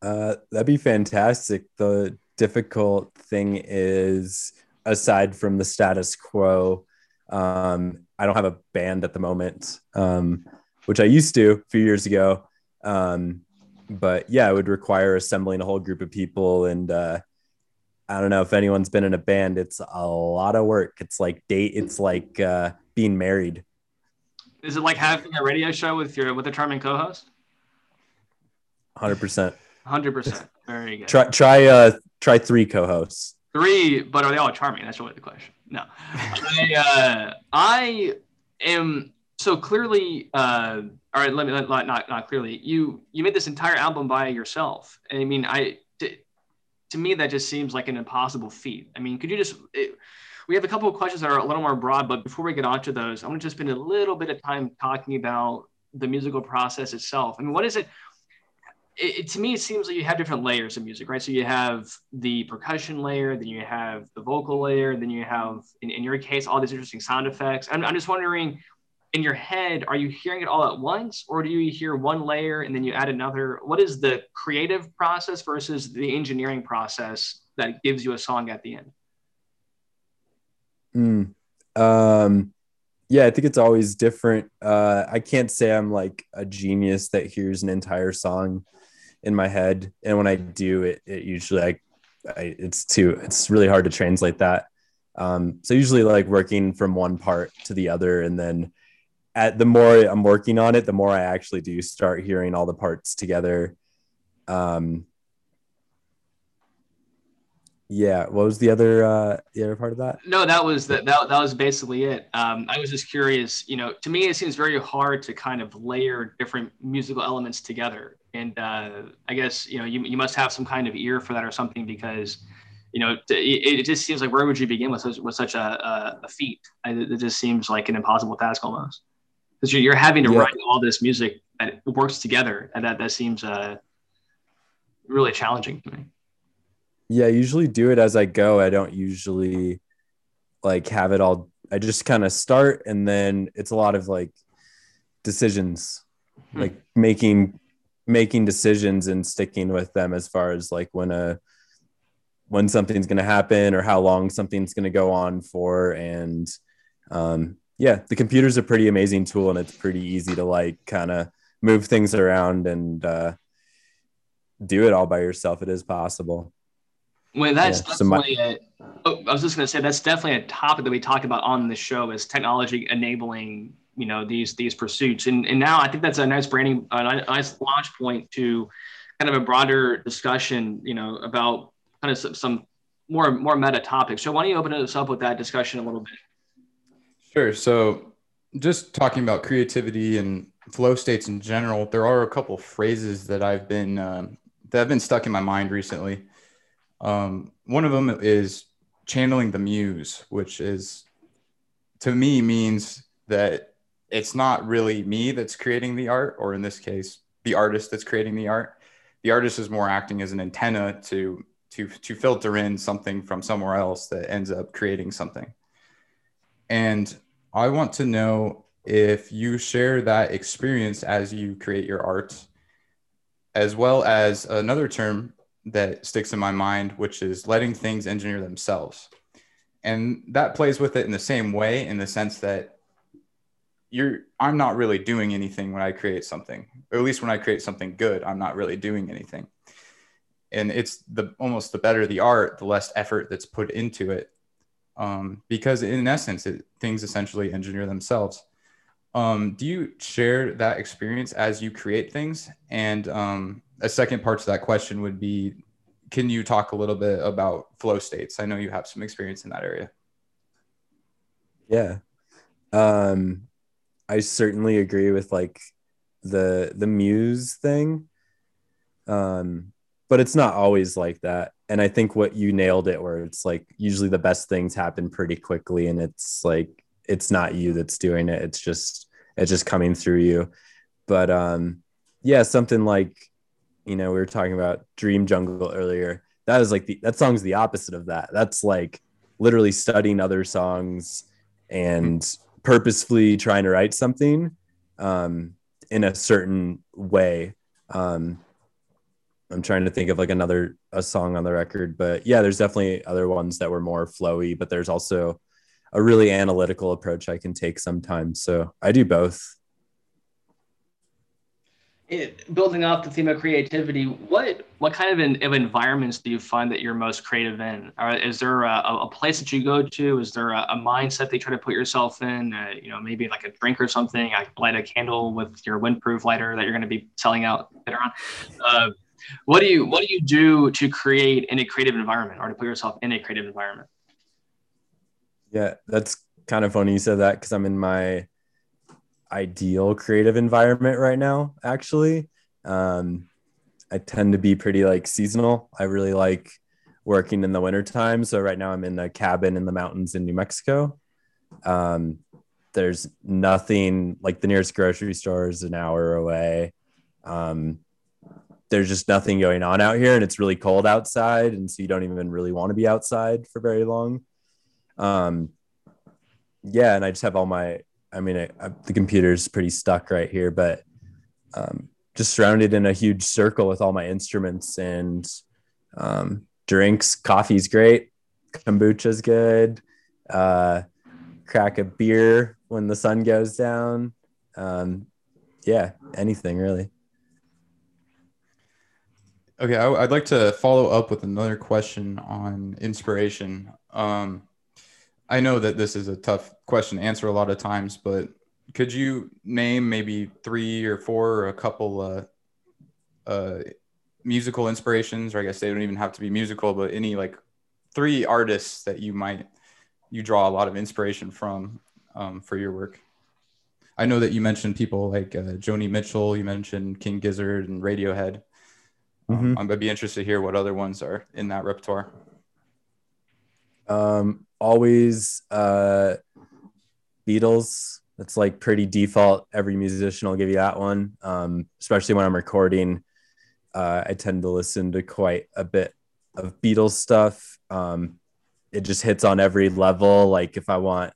Uh, that'd be fantastic. The difficult thing is, aside from the status quo, um, I don't have a band at the moment, um, which I used to a few years ago. Um, but yeah, it would require assembling a whole group of people. And uh, I don't know if anyone's been in a band, it's a lot of work. It's like date, it's like uh, being married. Is it like having a radio show with your with a charming co-host? 100%. Hundred percent. Very good. Try, try, uh, try three co hosts. Three, but are they all charming? That's really the question. No, I, uh, I am so clearly. Uh, all right, let me let, not not clearly. You you made this entire album by yourself. I mean, I to, to me that just seems like an impossible feat. I mean, could you just? It, we have a couple of questions that are a little more broad, but before we get onto those, I want to just spend a little bit of time talking about the musical process itself. I mean, what is it? It, to me, it seems like you have different layers of music, right? So you have the percussion layer, then you have the vocal layer, then you have, in, in your case, all these interesting sound effects. I'm, I'm just wondering, in your head, are you hearing it all at once, or do you hear one layer and then you add another? What is the creative process versus the engineering process that gives you a song at the end? Mm. Um, yeah, I think it's always different. Uh, I can't say I'm like a genius that hears an entire song in my head, and when I do, it it usually I, I it's too it's really hard to translate that. Um, so usually like working from one part to the other, and then at the more I'm working on it, the more I actually do start hearing all the parts together. Um, yeah, what was the other uh, the other part of that? No, that was that, that that was basically it. Um, I was just curious. You know, to me, it seems very hard to kind of layer different musical elements together. And uh, I guess you know you, you must have some kind of ear for that or something because you know, it, it just seems like where would you begin with such, with such a, a, a feat? It just seems like an impossible task almost because you're, you're having to yeah. write all this music that works together, and that that seems uh, really challenging to me. Yeah, I usually do it as I go. I don't usually like have it all. I just kind of start, and then it's a lot of like decisions, hmm. like making making decisions and sticking with them as far as like when a when something's going to happen or how long something's going to go on for. And um, yeah the computer's a pretty amazing tool and it's pretty easy to like kind of move things around and uh, do it all by yourself. It is possible. Well that's yeah, definitely so my- a, oh, i was just going to say that's definitely a topic that we talk about on the show is technology enabling you know these these pursuits and and now i think that's a nice branding a nice launch point to kind of a broader discussion you know about kind of some, some more more meta topics. So why don't you open us up with that discussion a little bit? Sure. So just talking about creativity and flow states in general, there are a couple phrases that I've been um, that have been stuck in my mind recently. Um, one of them is channeling the muse, which is to me means that it's not really me that's creating the art, or in this case, the artist that's creating the art. The artist is more acting as an antenna to to to filter in something from somewhere else that ends up creating something and i want to know if you share that experience as you create your art as well as another term that sticks in my mind which is letting things engineer themselves and that plays with it in the same way in the sense that you're i'm not really doing anything when i create something. Or at least when i create something good i'm not really doing anything. And it's the almost the better the art the less effort that's put into it. Um, because in essence it, things essentially engineer themselves. Um, do you share that experience as you create things? And um, a second part to that question would be can you talk a little bit about flow states? I know you have some experience in that area. Yeah. Um, i certainly agree with like the the muse thing um but it's not always like that. And I think what you nailed it, where it's like usually the best things happen pretty quickly, and it's like it's not you that's doing it. It's just it's just coming through you. But um, yeah, something like you know we were talking about Dream Jungle earlier. That is like the that song's the opposite of that. That's like literally studying other songs and purposefully trying to write something um, in a certain way. Um, I'm trying to think of like another a song on the record, but yeah, there's definitely other ones that were more flowy, but there's also a really analytical approach I can take sometimes. So I do both. It, building off the theme of creativity, what what kind of, in, of environments do you find that you're most creative in? Or is there a, a place that you go to? Is there a, a mindset that you try to put yourself in? Uh, you know, maybe like a drink or something. I light a candle with your windproof lighter that you're going to be selling out later on. Uh, what do you what do you do to create in a creative environment or to put yourself in a creative environment yeah that's kind of funny you said that because i'm in my ideal creative environment right now actually um, i tend to be pretty like seasonal. I really like working in the wintertime. So right now i'm in a cabin in the mountains in new mexico. Um, there's nothing like the nearest grocery store is an hour away. Um, there's just nothing going on out here and it's really cold outside. And so you don't even really want to be outside for very long. Um yeah and i just have all my i mean I, I, the computer's pretty stuck right here but um just surrounded in a huge circle with all my instruments and um drinks. Coffee's great. Kombucha's good. Uh crack a beer when the sun goes down. Um yeah anything really. Okay, I, would like to follow up with another question on inspiration. Um, I know that this is a tough question to answer a lot of times, but could you name maybe three or four or a couple uh, uh, musical inspirations, or I guess they don't even have to be musical, but any like three artists that you might you draw a lot of inspiration from um, for your work? I know that you mentioned people like uh, Joni Mitchell, you mentioned King Gizzard and Radiohead. Um, mm-hmm. I'd be interested to hear what other ones are in that repertoire. Um, always uh, Beatles. That's like pretty default. Every musician will give you that one, um, especially when I'm recording. Uh, I tend to listen to quite a bit of Beatles stuff. Um, it just hits on every level. Like if I want,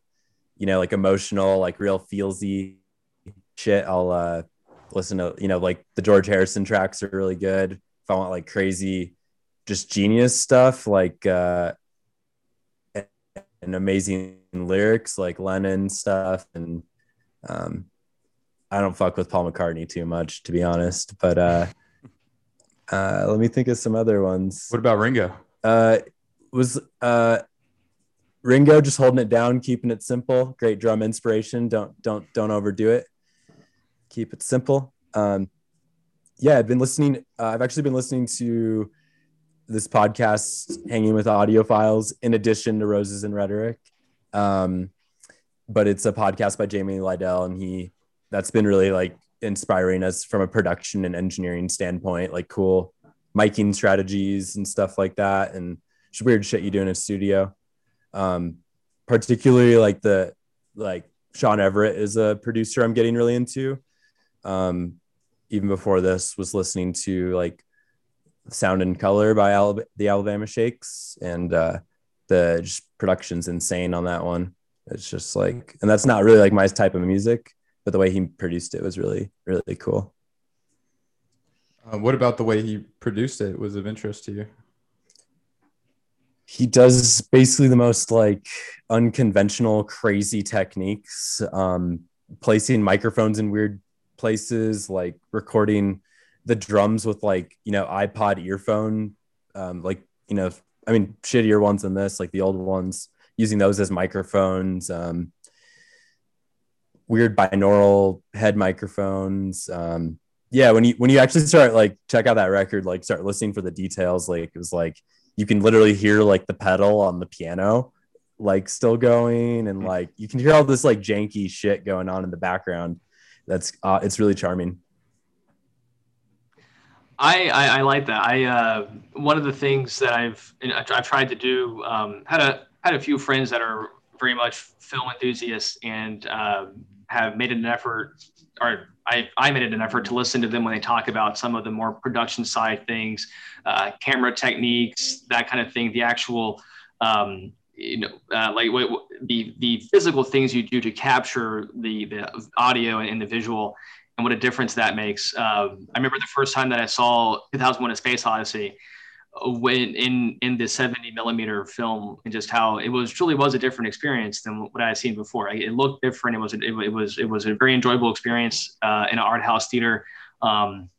you know, like emotional, like real feelsy shit, I'll uh, listen to, you know, like the George Harrison tracks are really good. If I want like crazy, just genius stuff, like uh, amazing lyrics, like Lennon stuff, and um, I don't fuck with Paul McCartney too much, to be honest. But uh, <laughs> uh, let me think of some other ones. What about Ringo? Uh, was uh, Ringo just holding it down, keeping it simple. Great drum inspiration. Don't don't don't overdo it. Keep it simple. Um, yeah, I've been listening. Uh, I've actually been listening to this podcast, hanging with audiophiles, in addition to Roses and Rhetoric. Um, but it's a podcast by Jamie Lidell, and he that's been really like inspiring us from a production and engineering standpoint, like cool miking strategies and stuff like that, and weird shit you do in a studio. Um, particularly like the like Shawn Everett is a producer I'm getting really into. Um, even before this, was listening to like Sound and Color by Alab- the Alabama Shakes, and uh, the just production's insane on that one. It's just like, and that's not really like my type of music, but the way he produced it was really, really cool. Uh, what about the way he produced it was of interest to you? He does basically the most like unconventional, crazy techniques, um, placing microphones in weird places, like recording the drums with like, you know, iPod earphone, um, like, you know, I mean, shittier ones than this, like the old ones using those as microphones. Um, weird binaural head microphones. Um, yeah, when you when you actually start like check out that record, like start listening for the details, like it was like you can literally hear like the pedal on the piano like still going and like you can hear all this like janky shit going on in the background that's uh, it's really charming I, I, I like that. I uh, one of the things that I've I've tried to do um, had a had a few friends that are very much film enthusiasts and um, have made an effort, or I, I made an effort to listen to them when they talk about some of the more production side things, uh, camera techniques, that kind of thing, the actual, um, you know, uh, like what, the the physical things you do to capture the the audio and, and the visual, and what a difference that makes. Um, I remember the first time that I saw 2001: A Space Odyssey when in in the 70 millimeter film and just how it was truly was a different experience than what I had seen before. It looked different. It was it, it was it was a very enjoyable experience uh, in an art house theater. Um,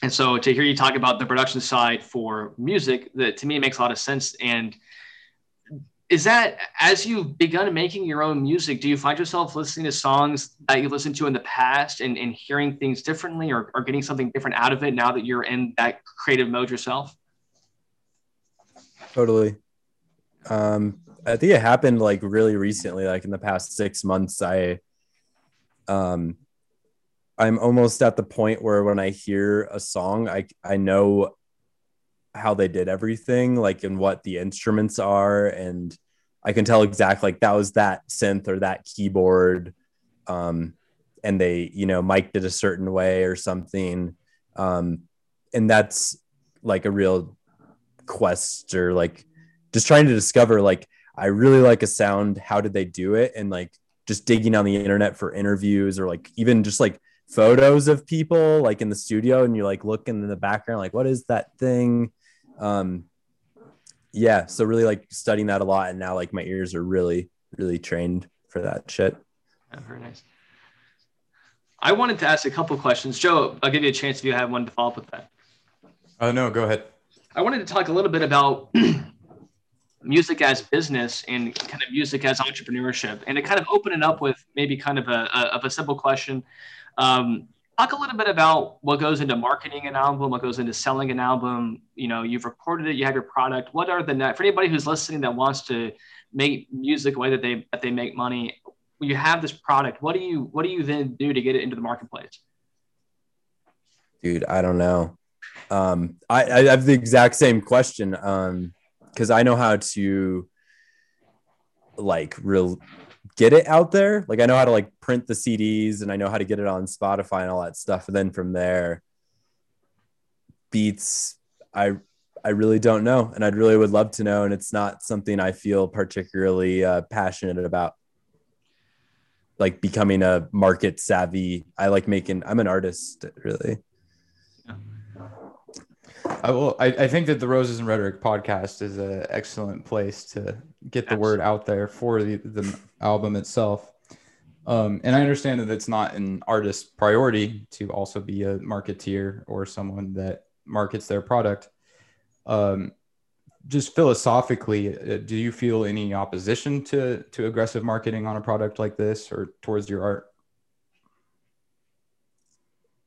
and so to hear you talk about the production side for music, that to me makes a lot of sense. And is that as you've begun making your own music, do you find yourself listening to songs that you listened to in the past and, and hearing things differently or, or getting something different out of it now that you're in that creative mode yourself? Totally. Um, I think it happened like really recently, like in the past six months. I, um, I'm almost at the point where when I hear a song, I I know how they did everything, like and what the instruments are, and I can tell exactly like that was that synth or that keyboard, um, and they you know mic'd it a certain way or something, um, and that's like a real quest or like just trying to discover like I really like a sound. How did they do it? And like just digging on the internet for interviews or like even just like photos of people like in the studio and you're like looking in the background like what is that thing? Um yeah so really like studying that a lot and now like my ears are really really trained for that shit. Yeah, very nice. I wanted to ask a couple questions. Joe i'll give you a chance if you have one to follow up with that. Uh no go ahead I wanted to talk a little bit about <clears throat> music as business and kind of music as entrepreneurship, and to kind of open it up with maybe kind of a, a of a simple question. Um, talk a little bit about what goes into marketing an album, what goes into selling an album. You know, you've recorded it, you have your product. What are the net for anybody who's listening that wants to make music a way that they that they make money? You have this product. What do you what do you then do to get it into the marketplace? Dude, I don't know. Um, I, I have the exact same question um, because I know how to like real get it out there. Like I know how to like print the CDs and I know how to get it on Spotify and all that stuff. And then from there, beats, I I really don't know, and I'd really would love to know. And it's not something I feel particularly uh, passionate about. Like becoming a market savvy. I like making. I'm an artist, really. I will. I, I think that the Roses and Rhetoric podcast is an excellent place to get the word out there for the, the album itself. Um, and I understand that it's not an artist's priority to also be a marketeer or someone that markets their product. Um, just philosophically, uh, do you feel any opposition to to aggressive marketing on a product like this or towards your art?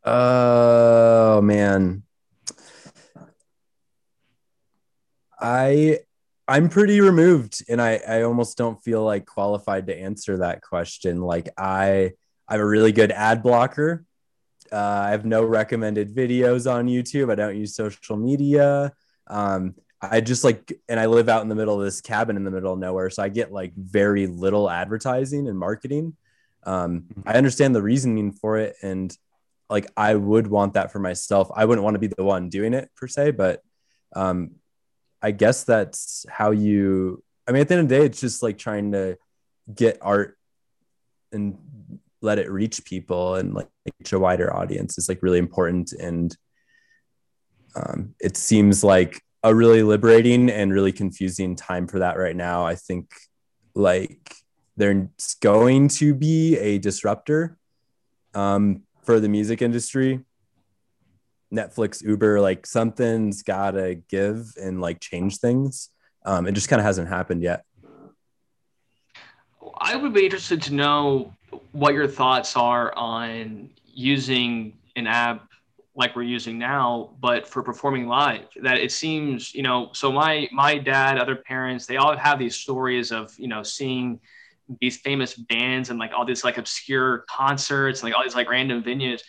Oh man, I I'm pretty removed and I I almost don't feel like qualified to answer that question. Like I I'm a really good ad blocker. Uh, I have no recommended videos on YouTube. I don't use social media. Um, I just like, and I live out in the middle of this cabin in the middle of nowhere. So I get like very little advertising and marketing. Um, mm-hmm. I understand the reasoning for it. And like, I would want that for myself. I wouldn't want to be the one doing it per se, but um, I guess that's how you. I mean, at the end of the day, it's just like trying to get art and let it reach people and like reach a wider audience is like really important. And um, it seems like a really liberating and really confusing time for that right now. I think like there's going to be a disruptor um, for the music industry Netflix, Uber, like something's gotta give and like change things. Um, it just kind of hasn't happened yet. I would be interested to know what your thoughts are on using an app like we're using now, but for performing live. That it seems, you know, so my my dad, other parents, they all have these stories of, you know, seeing these famous bands and like all these like obscure concerts, and like all these like random venues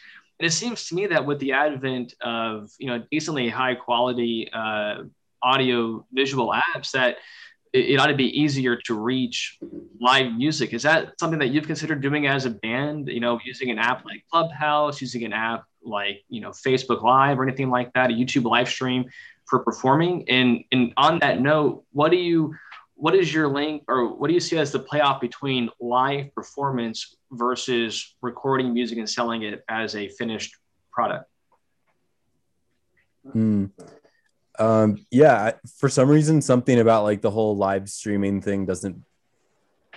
and it seems to me that with the advent of you know decently high quality uh, audio visual apps, that it, it ought to be easier to reach live music. Is that something that you've considered doing as a band? You know, using an app like Clubhouse, using an app like you know Facebook Live or anything like that, a YouTube live stream for performing. And and on that note, what do you what is your link or what do you see as the playoff between live performance versus recording music and selling it as a finished product? Hmm. Um, yeah, for some reason, something about like the whole live streaming thing doesn't.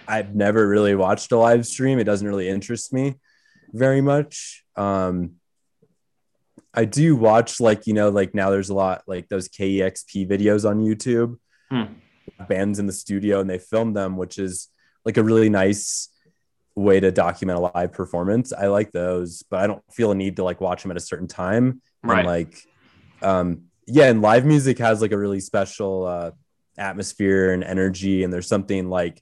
I've never really watched a live stream. It doesn't really interest me very much. Um, I do watch like you know like now there's a lot like those KEXP videos on YouTube, hmm. Bands in the studio and they filmed them, which is like a really nice way to document a live performance. I like those, but I don't feel a need to like watch them at a certain time. Right. And like, um, yeah, and live music has like a really special uh, atmosphere and energy, and there's something like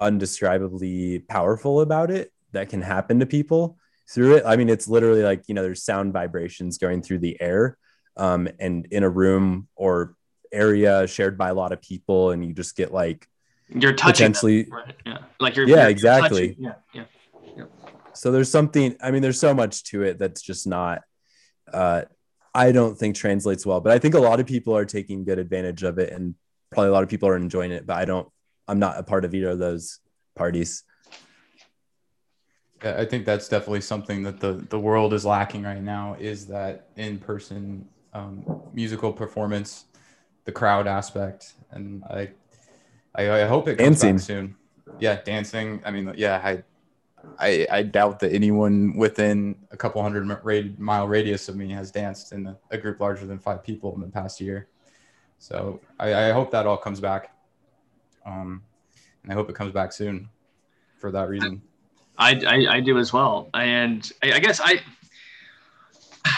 undescribably powerful about it that can happen to people through it. I mean, it's literally like you know, there's sound vibrations going through the air, um, and in a room or area shared by a lot of people, and you just get like you're touching potentially them, right? yeah. Like you're yeah you're, exactly. you're yeah yeah so there's something i mean there's so much to it that's just not uh i don't think translates well but i think a lot of people are taking good advantage of it and probably a lot of people are enjoying it but i don't i'm not a part of either of those parties. I think that's definitely something that the, the world is lacking right now is that in-person um, musical performance, the crowd aspect. And I I, I hope it comes dancing. back soon. Yeah, dancing. I mean, yeah, I, I, I doubt that anyone within a couple hundred mile radius of me has danced in a, a group larger than five people in the past year. So I, I hope that all comes back. Um, and I hope it comes back soon for that reason. I, I, I do as well. And I, I guess I, <sighs>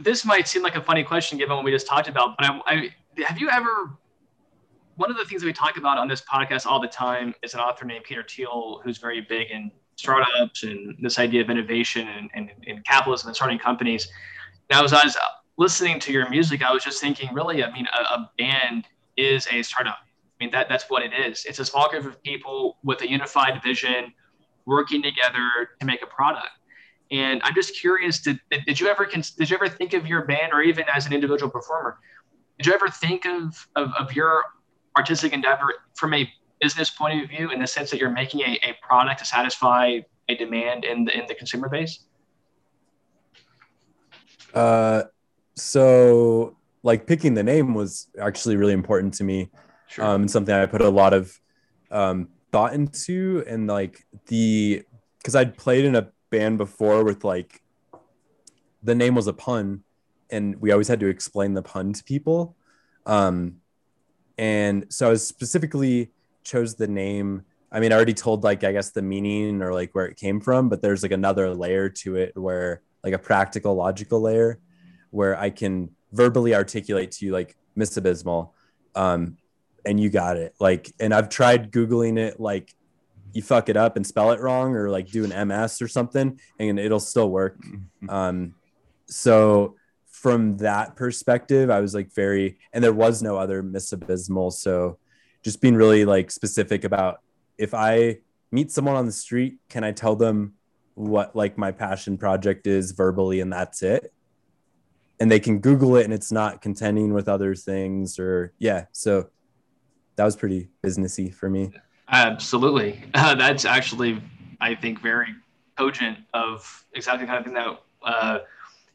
this might seem like a funny question given what we just talked about, but I, I have you ever one of the things that we talk about on this podcast all the time is an author named Peter Thiel, who's very big in startups and this idea of innovation and, and, and capitalism and starting companies. Now, as I was listening to your music, I was just thinking, really, I mean, a, a band is a startup. I mean, that that's what it is. It's a small group of people with a unified vision working together to make a product. And I'm just curious, did, did you ever did you ever think of your band or even as an individual performer, did you ever think of, of, of your artistic endeavor from a business point of view in the sense that you're making a, a product to satisfy a demand in the in the consumer base? Uh, so like picking the name was actually really important to me sure. um, and something I put a lot of um, thought into. And like the, because I'd played in a band before with like, the name was a pun and we always had to explain the pun to people. Um, and so I was specifically chose the name. I mean, I already told like, I guess the meaning or like where it came from, but there's like another layer to it where like a practical, logical layer where I can verbally articulate to you like Miss Abysmal, um, and you got it. Like, and I've tried googling it, like you fuck it up and spell it wrong, or like do an MS or something, and it'll still work. Mm-hmm. Um, so from that perspective, I was like very, and there was no other Miss Abysmal, so just being really like specific about if I meet someone on the street, can I tell them what like my passion project is verbally, and that's it and they can Google it and it's not contending with other things or yeah. So that was pretty businessy for me. Absolutely. <laughs> Uh, that's actually, I think, very cogent of exactly the kind of thing that uh,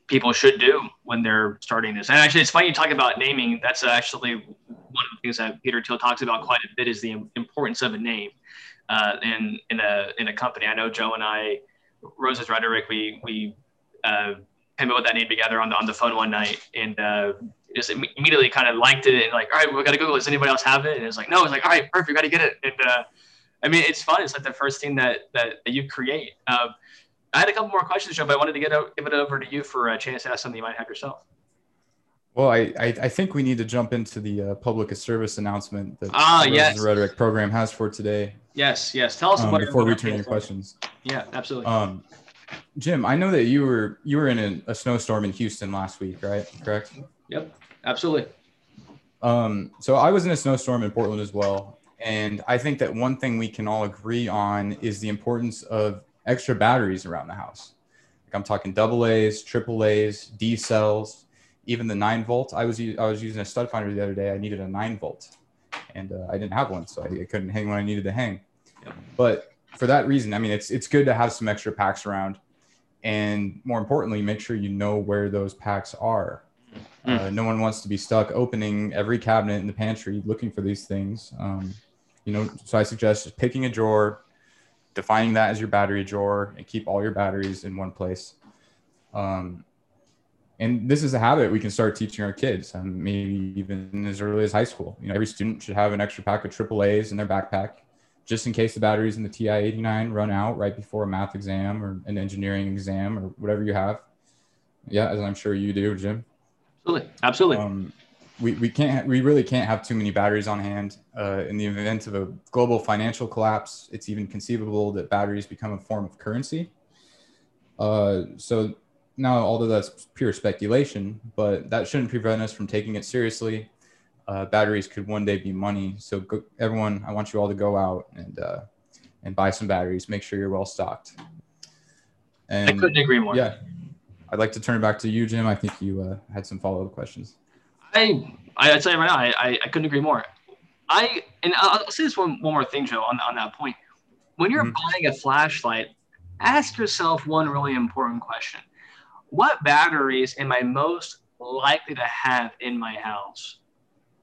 people should do when they're starting this. And actually, it's funny you talk about naming. That's actually one of the things that Peter Thiel talks about quite a bit is the importance of a name uh, in in a in a company. I know Joe and I, Rose's Rhetoric, we we uh, came up with that name together on the on the phone one night and uh, just immediately kind of liked it and like, all right, we've got to Google. Does anybody else have it? And it's like, no. It's like, all right, perfect, We got to get it. And uh, I mean, it's fun. It's like the first thing that that, that you create. Um, I had a couple more questions, Joe, but I wanted to get give it over to you for a chance to ask something you might have yourself. Well, I, I, I think we need to jump into the uh, public service announcement that ah, yes. Rhetoric program has for today. Yes, yes. Tell us um, before we turn your questions. Yeah, absolutely. Um, Jim, I know that you were you were in a, a snowstorm in Houston last week, right? Correct. Yep, absolutely. Um, so I was in a snowstorm in Portland as well, and I think that one thing we can all agree on is the importance of extra batteries around the house. Like I'm talking double A's, triple A's, D cells, even the nine volt. I was I was using a stud finder the other day. I needed a nine volt, and uh, I didn't have one, so I, I couldn't hang when I needed to hang. Yep. But for that reason, I mean, it's it's good to have some extra packs around, and more importantly, make sure you know where those packs are. Mm. Uh, no one wants to be stuck opening every cabinet in the pantry looking for these things. Um, you know, so I suggest just picking a drawer, defining that as your battery drawer, and keep all your batteries in one place. Um, and this is a habit we can start teaching our kids, um, maybe even as early as high school. You know, every student should have an extra pack of AAA's in their backpack just in case the batteries in the TI-89 run out right before a math exam or an engineering exam or whatever you have. Yeah, as I'm sure you do, Jim. Absolutely, absolutely. Um, we, we can't we really can't have too many batteries on hand. Uh, in the event of a global financial collapse, it's even conceivable that batteries become a form of currency. Uh, so now, although that's pure speculation, but that shouldn't prevent us from taking it seriously uh, batteries could one day be money. So go, everyone, I want you all to go out and uh, and buy some batteries. Make sure you're well stocked. And I couldn't agree more. Yeah, I'd like to turn it back to you, Jim. I think you uh, had some follow up questions. I I tell you right now, I, I, I couldn't agree more. I and I'll say this one one more thing, Joe, on on that point. When you're mm-hmm. buying a flashlight, ask yourself one really important question: What batteries am I most likely to have in my house?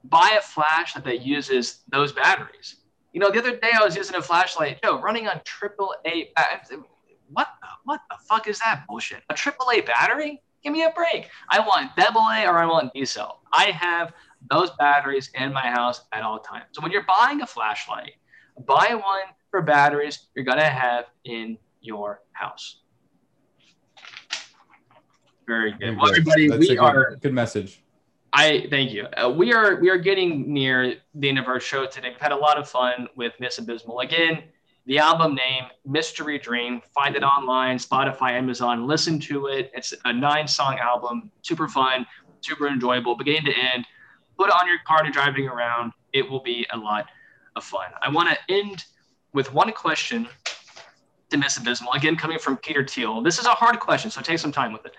buy a flashlight that uses those batteries. You know, the other day I was using a flashlight, Joe, running on triple A. What the, what the fuck is that bullshit? A triple A battery? Give me a break. I want double A or I want D cell. I have those batteries in my house at all times. So when you're buying a flashlight, buy one for batteries you're gonna have in your house. Very good. Well, everybody, That's we good, are good message. I thank you. Uh, we are we are getting near the end of our show today. We've had a lot of fun with Miss Abysmal. Again, the album name Mystery Dream. Find it online, Spotify, Amazon. Listen to it. It's a nine song album, super fun, super enjoyable, beginning to end. Put it on your car to driving around. it will be a lot of fun. I want to end with one question to Miss Abysmal. Again, coming from Peter Thiel. This is a hard question, so take some time with it.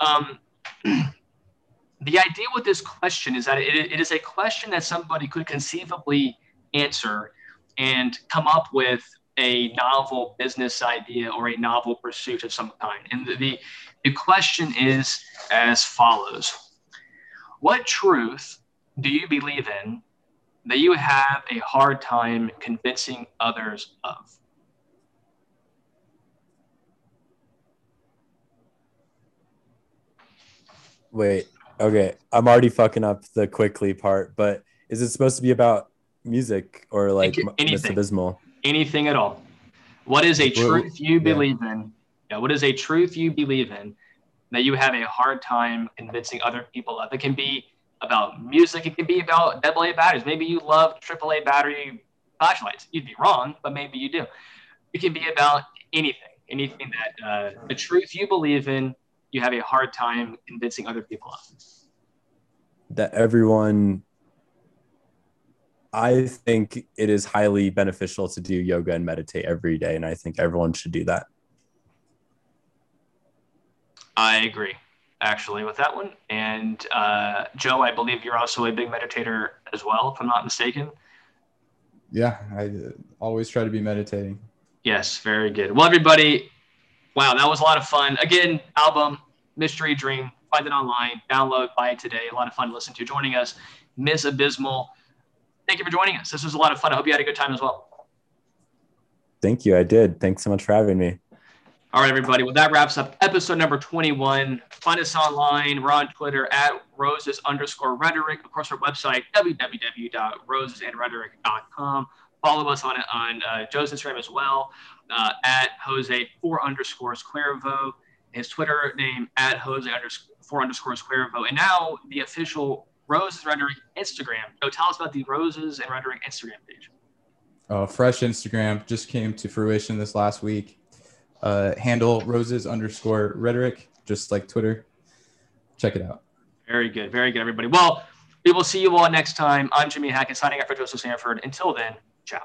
Um, <clears throat> the idea with this question is that it, it is a question that somebody could conceivably answer and come up with a novel business idea or a novel pursuit of some kind. And the, the, question is as follows What truth do you believe in that you have a hard time convincing others of? Wait, okay. I'm already fucking up the quickly part, but is it supposed to be about music or like Miss Abysmal? Anything at all. What is a truth you believe yeah. in? Yeah, what is a truth you believe in that you have a hard time convincing other people of? It can be about music, it can be about AA batteries. Maybe you love AAA battery flashlights. You'd be wrong, but maybe you do. It can be about anything, anything that uh, the truth you believe in you have a hard time convincing other people of? That everyone, I think it is highly beneficial to do yoga and meditate every day. And I think everyone should do that. I agree, actually, with that one. And uh, Joe, I believe you're also a big meditator as well, if I'm not mistaken. Yeah, I always try to be meditating. Yes, very good. Well, everybody, wow, that was a lot of fun. Again, album Mystery Dream. Find it online, download, buy it today. A lot of fun to listen to. Joining us, Miss Abysmal. Thank you for joining us. This was a lot of fun. I hope you had a good time as well. Thank you. I did. Thanks so much for having me. All right, everybody. Well, that wraps up episode number 21. Find us online. We're on Twitter at roses underscore rhetoric. Of course, our website, www.rosesandrhetoric.com. Follow us on on uh, Joe's Instagram as well, uh, at Jose four underscores Cuervo his Twitter name at Jose underscore four underscore Cuervo, and now the official Roses Rhetoric Instagram. So tell us about the Roses and Rhetoric Instagram page. Oh, fresh Instagram just came to fruition this last week. Uh, handle Roses underscore Rhetoric, just like Twitter. Check it out. Very good, very good, everybody. Well, we will see you all next time. I'm Jimmy Hackett signing up for Joseph Sanford. Until then, ciao.